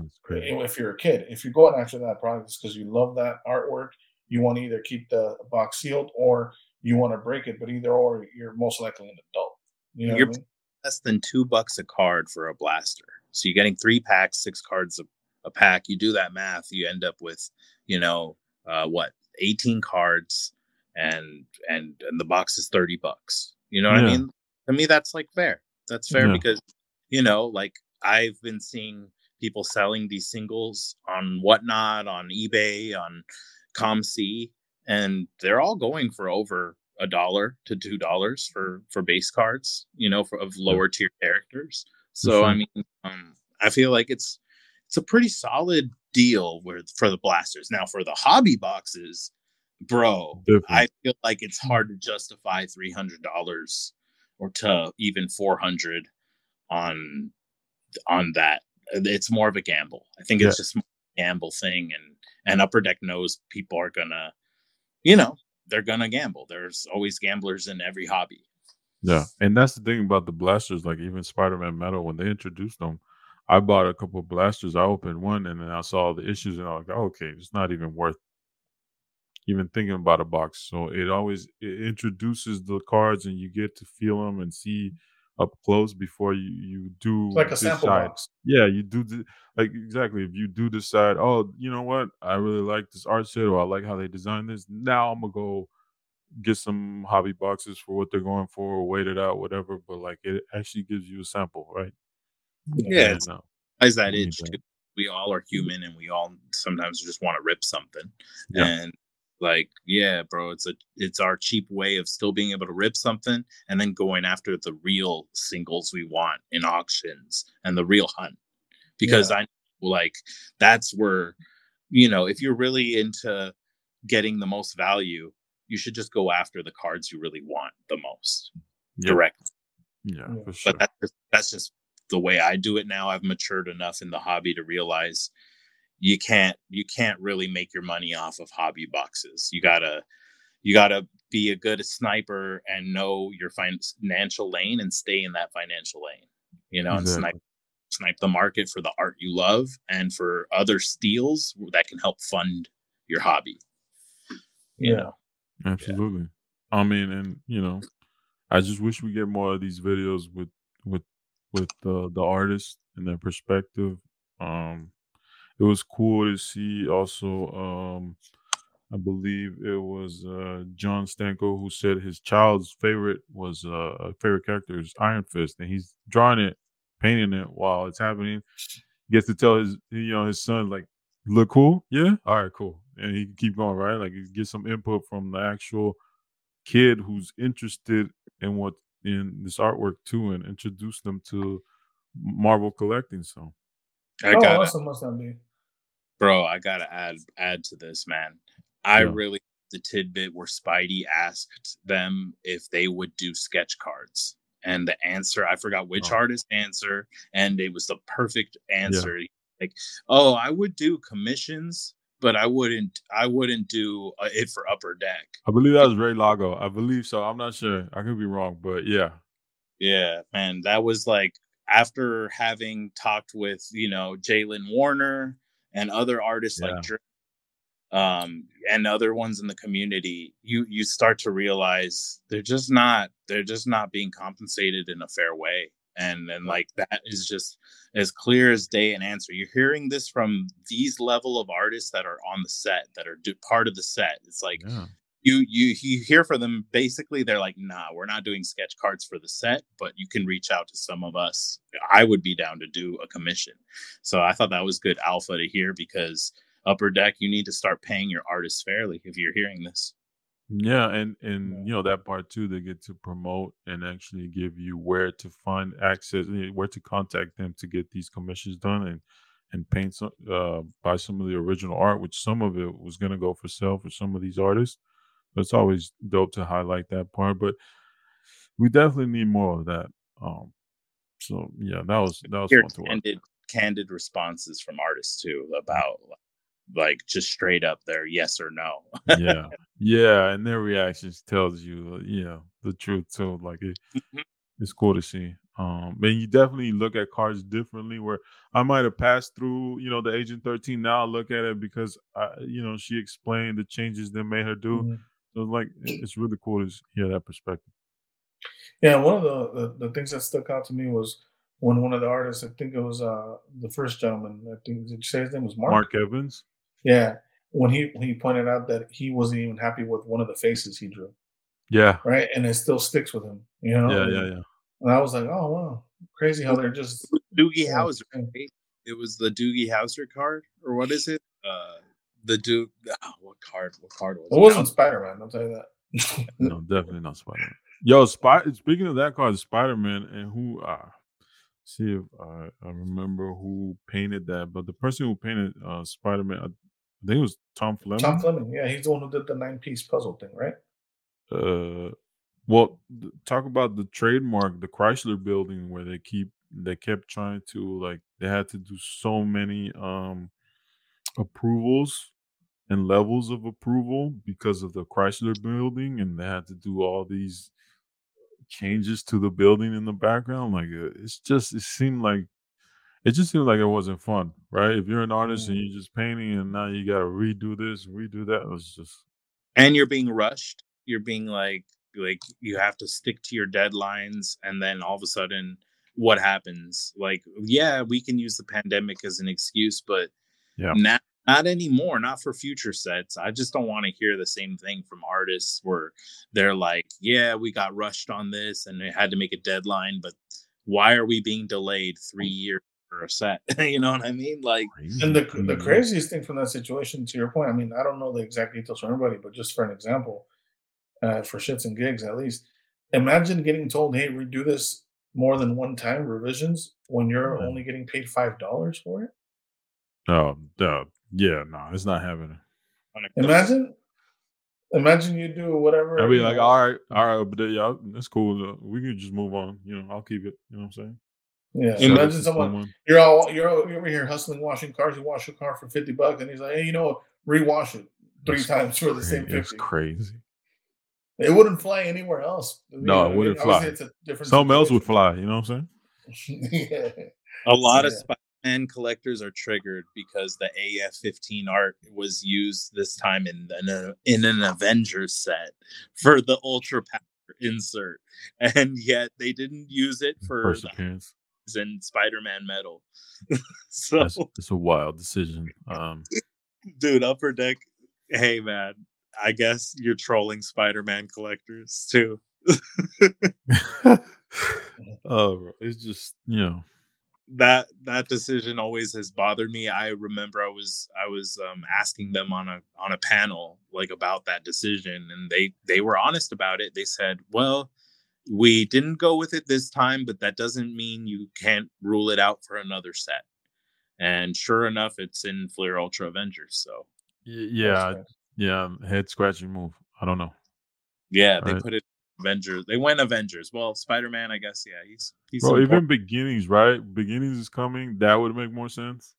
if you're a kid. If you're going after that product, it's because you love that artwork. You want to either keep the box sealed or you want to break it, but either or, you're most likely an adult. You know You're- what I mean? less than two bucks a card for a blaster. So you're getting three packs, six cards a, a pack. You do that math, you end up with, you know, uh, what, 18 cards and and and the box is 30 bucks. You know what I mean? To me, that's like fair. That's fair Yeah. because, you know, like I've been seeing people selling these singles on whatnot, on eBay, on COMC, and they're all going for over a dollar to two dollars for for base cards, you know, for of lower tier characters. So I mean, um, I feel like it's it's a pretty solid deal with for the blasters. Now for the hobby boxes, bro, Different. I feel like it's hard to justify three hundred dollars or to even four hundred on on that. It's more of a gamble. I think it's just gamble thing, and and Upper Deck knows people are gonna, you know, they're gonna gamble. There's always gamblers in every hobby. Yeah, and that's the thing about the blasters. Like even Spider-Man Metal, when they introduced them, I bought a couple of blasters. I opened one, and then I saw the issues, and I was like, oh, "Okay, it's not even worth even thinking about a box." So it always it introduces the cards, and you get to feel them and see up close before you you do It's like a sample decide. box. Yeah, you do the, like exactly. If you do decide, oh, you know what, I really like this art set, or I like how they designed this. Now I'm gonna go get some hobby boxes for what they're going for, or wait it out, whatever. But like it actually gives you a sample, right? Yeah, And, it's uh, Guys, that you itch We all are human, and we all sometimes just want to rip something. Yeah. And like, yeah, bro, it's a it's our cheap way of still being able to rip something, and then going after the real singles we want in auctions and the real hunt. Because I like that's where you know if you're really into getting the most value, you should just go after the cards you really want the most Yeah. direct. Yeah, Yeah. for sure. But that's just, that's just the way I do it now. I've matured enough in the hobby to realize you can't you can't really make your money off of hobby boxes. You gotta you gotta be a good sniper and know your financial lane and stay in that financial lane. You know, and snipe snipe the market for the art you love and for other steals that can help fund your hobby. You Yeah. know, Absolutely. I mean, and you know, I just wish we get more of these videos with with with the the artists and their perspective. Um, it was cool to see also. Um, I believe it was uh, John Stanko who said his child's favorite was uh, a favorite character is Iron Fist, and he's drawing it, painting it while it's happening. He Gets to tell his you know his son like, "Look cool, yeah, all right, cool," and he can keep going right. Like he get some input from the actual kid who's interested in what in this artwork too, and introduce them to Marvel collecting. So I oh, got awesome be? bro i gotta add add to this man i Yeah. really the tidbit where spidey asked them if they would do sketch cards and the answer i forgot which Oh. artist answer and it was the perfect answer like oh i would do commissions but i wouldn't i wouldn't do uh, it for upper deck I believe that was Ray Lago. I believe so. I'm not sure. I could be wrong, but yeah, Yeah, man, that was like after having talked with you know Jalen Warner and other artists Yeah. like um and other ones in the community, you you start to realize they're just not they're just not being compensated in a fair way, and and like that is just as clear as day and answer. You're hearing this from these level of artists that are on the set that are do, part of the set. It's like yeah, you you you hear from them basically they're like nah we're not doing sketch cards for the set but you can reach out to some of us i would be down to do a commission so i thought that was good alpha to hear because upper deck you need to start paying your artists fairly if you're hearing this yeah, and and you know that part too. They get to promote and actually give you where to find access, eh, where to contact them to get these commissions done, and and paint some, uh, buy some of the original art, which some of it was going to go for sale for some of these artists. So it's always dope to highlight that part, but we definitely need more of that. Um, So yeah, that was that was Hear fun to watch. candid, candid responses from artists too about like just straight up their yes or no. yeah, yeah, and their reactions tells you, uh, yeah, the truth too. Like it, Mhm. it's cool to see. Um, and you definitely look at cards differently. Where I might have passed through, you know, the Agent Thirteen. Now I look at it because I, you know, she explained the changes that made her do. Mhm. So like, it's really cool to hear that perspective. Yeah, one of the, the the things that stuck out to me was when one of the artists, I think it was uh the first gentleman, I think did you say his name was Mark? Mark Evans. Yeah, when he when he pointed out that he wasn't even happy with one of the faces he drew, Yeah, right, and it still sticks with him, you know. yeah, yeah, yeah. And I was like, oh wow, crazy how they're just Doogie Yeah, Howser. right? It was the Doogie Howser card, or what is it? Uh, the Duke. Oh, what card? What card was It it wasn't Spider Man. I'll tell you that. No, definitely not Spider Man. Yo, Spy- speaking of that card, Spider Man, and who? Uh, see if I, I remember who painted that, but the person who painted uh, Spider Man, I, I think it was Tom Fleming. Tom Fleming, yeah, he's the one who did the nine piece puzzle thing, right? uh, well, th- talk about the trademark, the Chrysler Building, where they keep they kept trying to like they had to do so many um approvals and levels of approval because of the Chrysler Building, and they had to do all these changes to the building in the background. Like uh, it's just it seemed like it just seemed like it wasn't fun, right? If you're an artist and you're just painting, and now you got to redo this, redo that, it was just and you're being rushed. You're being like like you have to stick to your deadlines, and then all of a sudden, what happens? Like, yeah, we can use the pandemic as an excuse, but Yeah. not not anymore. Not for future sets. I just don't want to hear the same thing from artists where they're like, yeah, we got rushed on this, and they had to make a deadline, but why are we being delayed three years for a set? you know what I mean? Like. And the the craziest thing from that situation, to your point, I mean, I don't know the exact details for everybody, but just for an example, uh, for shits and gigs at least, imagine getting told, "Hey, redo this more than one time, revisions," when you're Yeah. only getting paid five dollars for it. Oh, duh. Yeah, no, it's not happening. when it comes- Imagine, imagine you do whatever. I'd be like, know, all right, all right, but yeah, that's cool. uh, We can just move on. You know, I'll keep it. You know what I'm saying? Yeah, Imagine imagine someone someone- you're all you're, all- you're over here hustling, washing cars. You wash a car for fifty bucks, and he's like, "Hey, you know, rewash it three That's times for the same cra- It's crazy. It wouldn't fly anywhere else. You No, it wouldn't obviously fly. It's a different. Something else would fly. You know what I'm saying? yeah. A lot of Yeah. Spider-Man collectors are triggered because the AF-15 art was used this time in an in an Avengers set for the Ultra Power insert, and yet they didn't use it for First the appearance. Hulks and Spider-Man metal. so, That's it's a wild decision. Um, dude, Upper Deck. Hey, man, I guess you're trolling Spider-Man collectors too. oh, it's just you know, that that decision always has bothered me. I remember I was I was um, asking them on a on a panel like about that decision, and they they were honest about it. They said, "Well, we didn't go with it this time, but that doesn't mean you can't rule it out for another set." And sure enough, it's in Fleer Ultra Avengers. So yeah, yeah, head scratching move. I don't know. yeah, they Right. put it Avengers. They went Avengers. Well, Spider Man, I guess. Yeah, he's he's Bro, important. even beginnings, right? Beginnings is coming. That would make more sense.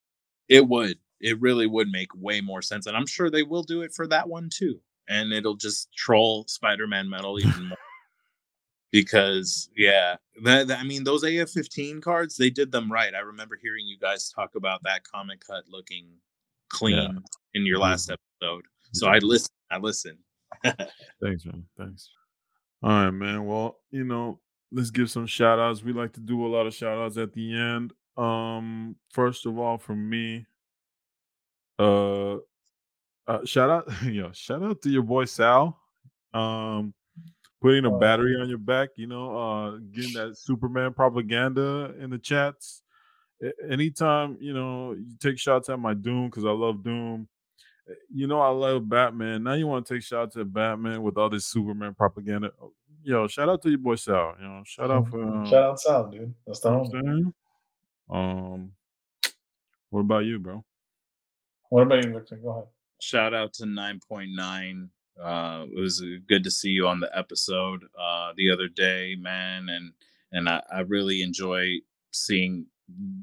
It would. It really would make way more sense. And I'm sure they will do it for that one too. And it'll just troll Spider Man metal even more. Because, yeah, that, that- I mean, those AF 15 cards, they did them right. I remember hearing you guys talk about that comic cut looking clean in your last mm-hmm. episode. So mm-hmm. I listened. I listened. Thanks, man. Thanks. All right, man. Well, you know, let's give some shout outs. We like to do a lot of shout outs at the end. Um, first of all, from me, uh, uh shout out, yo, shout out to your boy Sal. Um, putting a battery on your back, you know, uh, getting that Superman propaganda in the chats. Anytime, you know, you take shots at my Doom because I love Doom. You know, I love Batman. Now you want to take shots at Batman with all this Superman propaganda. Oh, Yo, shout out to your boy Sal. You know, shout out for um, Shout out Sal, dude. That's the you know what. I'm saying? Um, what about you, bro? What about you, Victor? Go ahead. Shout out to 9.9. Uh, it was uh, good to see you on the episode uh, the other day, man. And and I, I really enjoy seeing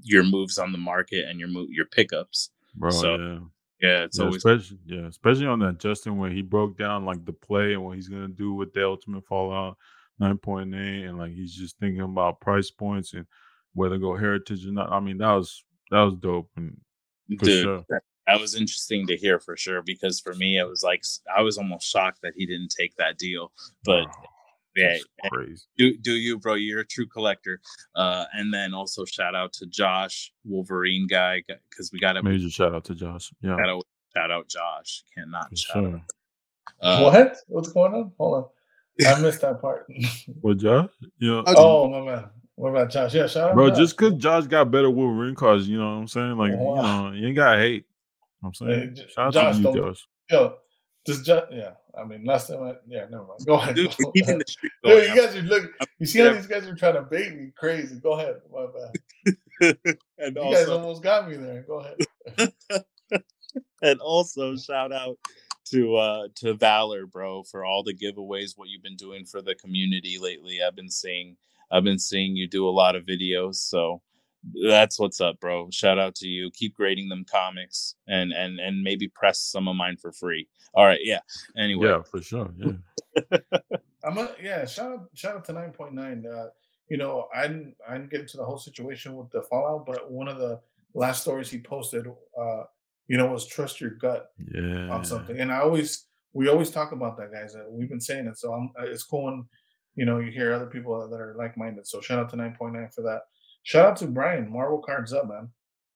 your moves on the market and your move your pickups. Bro, So, yeah. Yeah, it's yeah, always especially yeah, especially on that Justin when he broke down like the play and what he's gonna do with the ultimate fallout nine point eight and like he's just thinking about price points and whether go heritage or not. I mean that was that was dope and for dude. sure. That, that was interesting to hear for sure because for me it was like I was almost shocked that he didn't take that deal. But yeah, crazy. do do you, bro? You're a true collector. Uh, and then also shout out to Josh Wolverine guy because we got to Major shout out to Josh. Yeah, gotta shout out Josh. Cannot for shout out. Uh, what? What's going on? Hold on. I missed that part. Well, Josh, yeah, oh my man. What about Josh? Yeah, shout out. bro, Josh. just because Josh got better Wolverine cards, you know what I'm saying? Like, Wow. you know, you ain't gotta hate. You know what I'm saying, J- shout out to you, Josh. Yo, just Josh. Yeah, I mean, last time. I, yeah, never mind. Go ahead. dude, we're keeping the streak going. Dude, you guys are looking. You see how Yeah. these guys are trying to bait me? Crazy. Go ahead. My bad. and You guys almost got me there. Go ahead. and also shout out to uh to Valor, bro, for all the giveaways. What you've been doing for the community lately. I've been seeing. I've been seeing you do a lot of videos. So that's what's up, bro. Shout out to you. Keep grading them comics and and and maybe press some of mine for free. All right, yeah. Anyway, Yeah, for sure. Yeah, I'm a yeah. Shout out, shout out to nine point nine. Uh, you know, I didn't I didn't get into the whole situation with the Fallout, but one of the last stories he posted, uh, you know, was trust your gut yeah. on something. And I always we always talk about that, guys. Uh, we've been saying it, so I'm, uh, it's cool when you know you hear other people that are like minded. So shout out to nine point nine for that. Shout out to Brian Marvel Cards Up, man.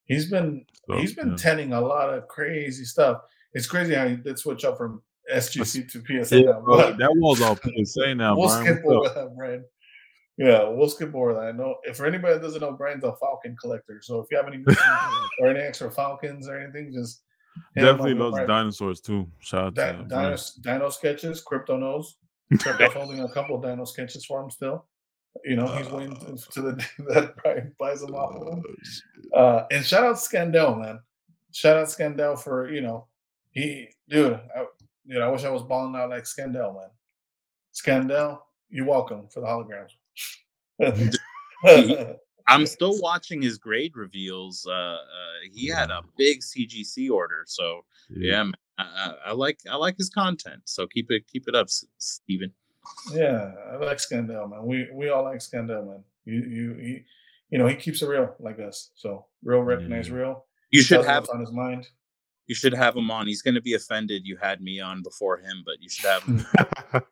He's been So, he's been yeah. tending a lot of crazy stuff. It's crazy how he did switch up from SGC to PSA Yeah, now. bro, but- that was all PSA now, we'll Brian. skip over that, Brian. Yeah, we'll skip over that. I know if for anybody that doesn't know, Brian's a Falcon collector. So if you have any or any extra Falcons or anything, just hit him up Definitely loves dinosaurs too. Shout out Di- to dino, dino sketches, crypto knows. Crypto's holding a couple of dino sketches for him still. You know, he's waiting to- to the that Brian buys them off of him. Uh, and shout out Scandell, man. Shout out Scandell for you know, he dude. I, dude, I wish I was balling out like Scandell, man. Scandell, you're welcome for the holograms. I'm still watching his grade reveals. Uh, uh he had a big CGC order, so yeah, man, I, I, I like I like his content. So keep it keep it up, S- Steven. Yeah, I like Scandell, man. We we all like Scandell, man. You you he, you know he keeps it real like us. So real recognize Yeah. real. You should have on his mind. you should have him on. He's going to be offended you had me on before him, but you should have him.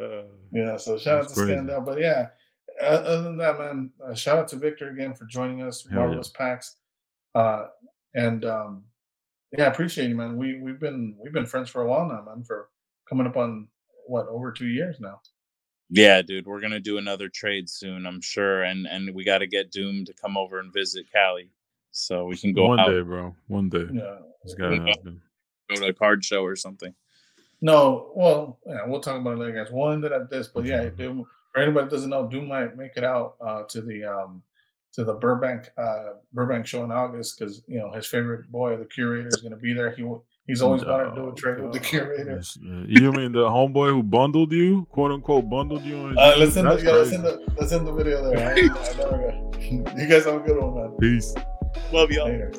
Uh, Yeah, so shout out to crazy. Scandell. But yeah, other than that, man, uh, shout out to Victor again for joining us. Hell yeah. Marvelous packs, uh, and um, yeah, I appreciate you, man. We we've been we've been friends for a while now, man. For coming up on what over two years now. yeah, dude, we're gonna do another trade soon, I'm sure, and and we got to get Doom to come over and visit Cali, so we can go one out, day, bro. One day. Yeah. It's gotta happen. go to a card show or something. No, well, yeah, we'll talk about it later, guys. We'll end it at this, but yeah, Doom, for anybody that doesn't know, Doom might make it out uh, to the um, to the Burbank uh, Burbank show in August because you know his favorite boy, the curator, is going to be there. He wa- he's always wanted to do a trade with the curator. Yes, You mean the homeboy who bundled you, quote unquote, bundled you? on- Uh, let's end the, yeah, let's crazy. end the let's end the video there. I, I never got- you guys have a good one, man. Peace. Love y'all. Later.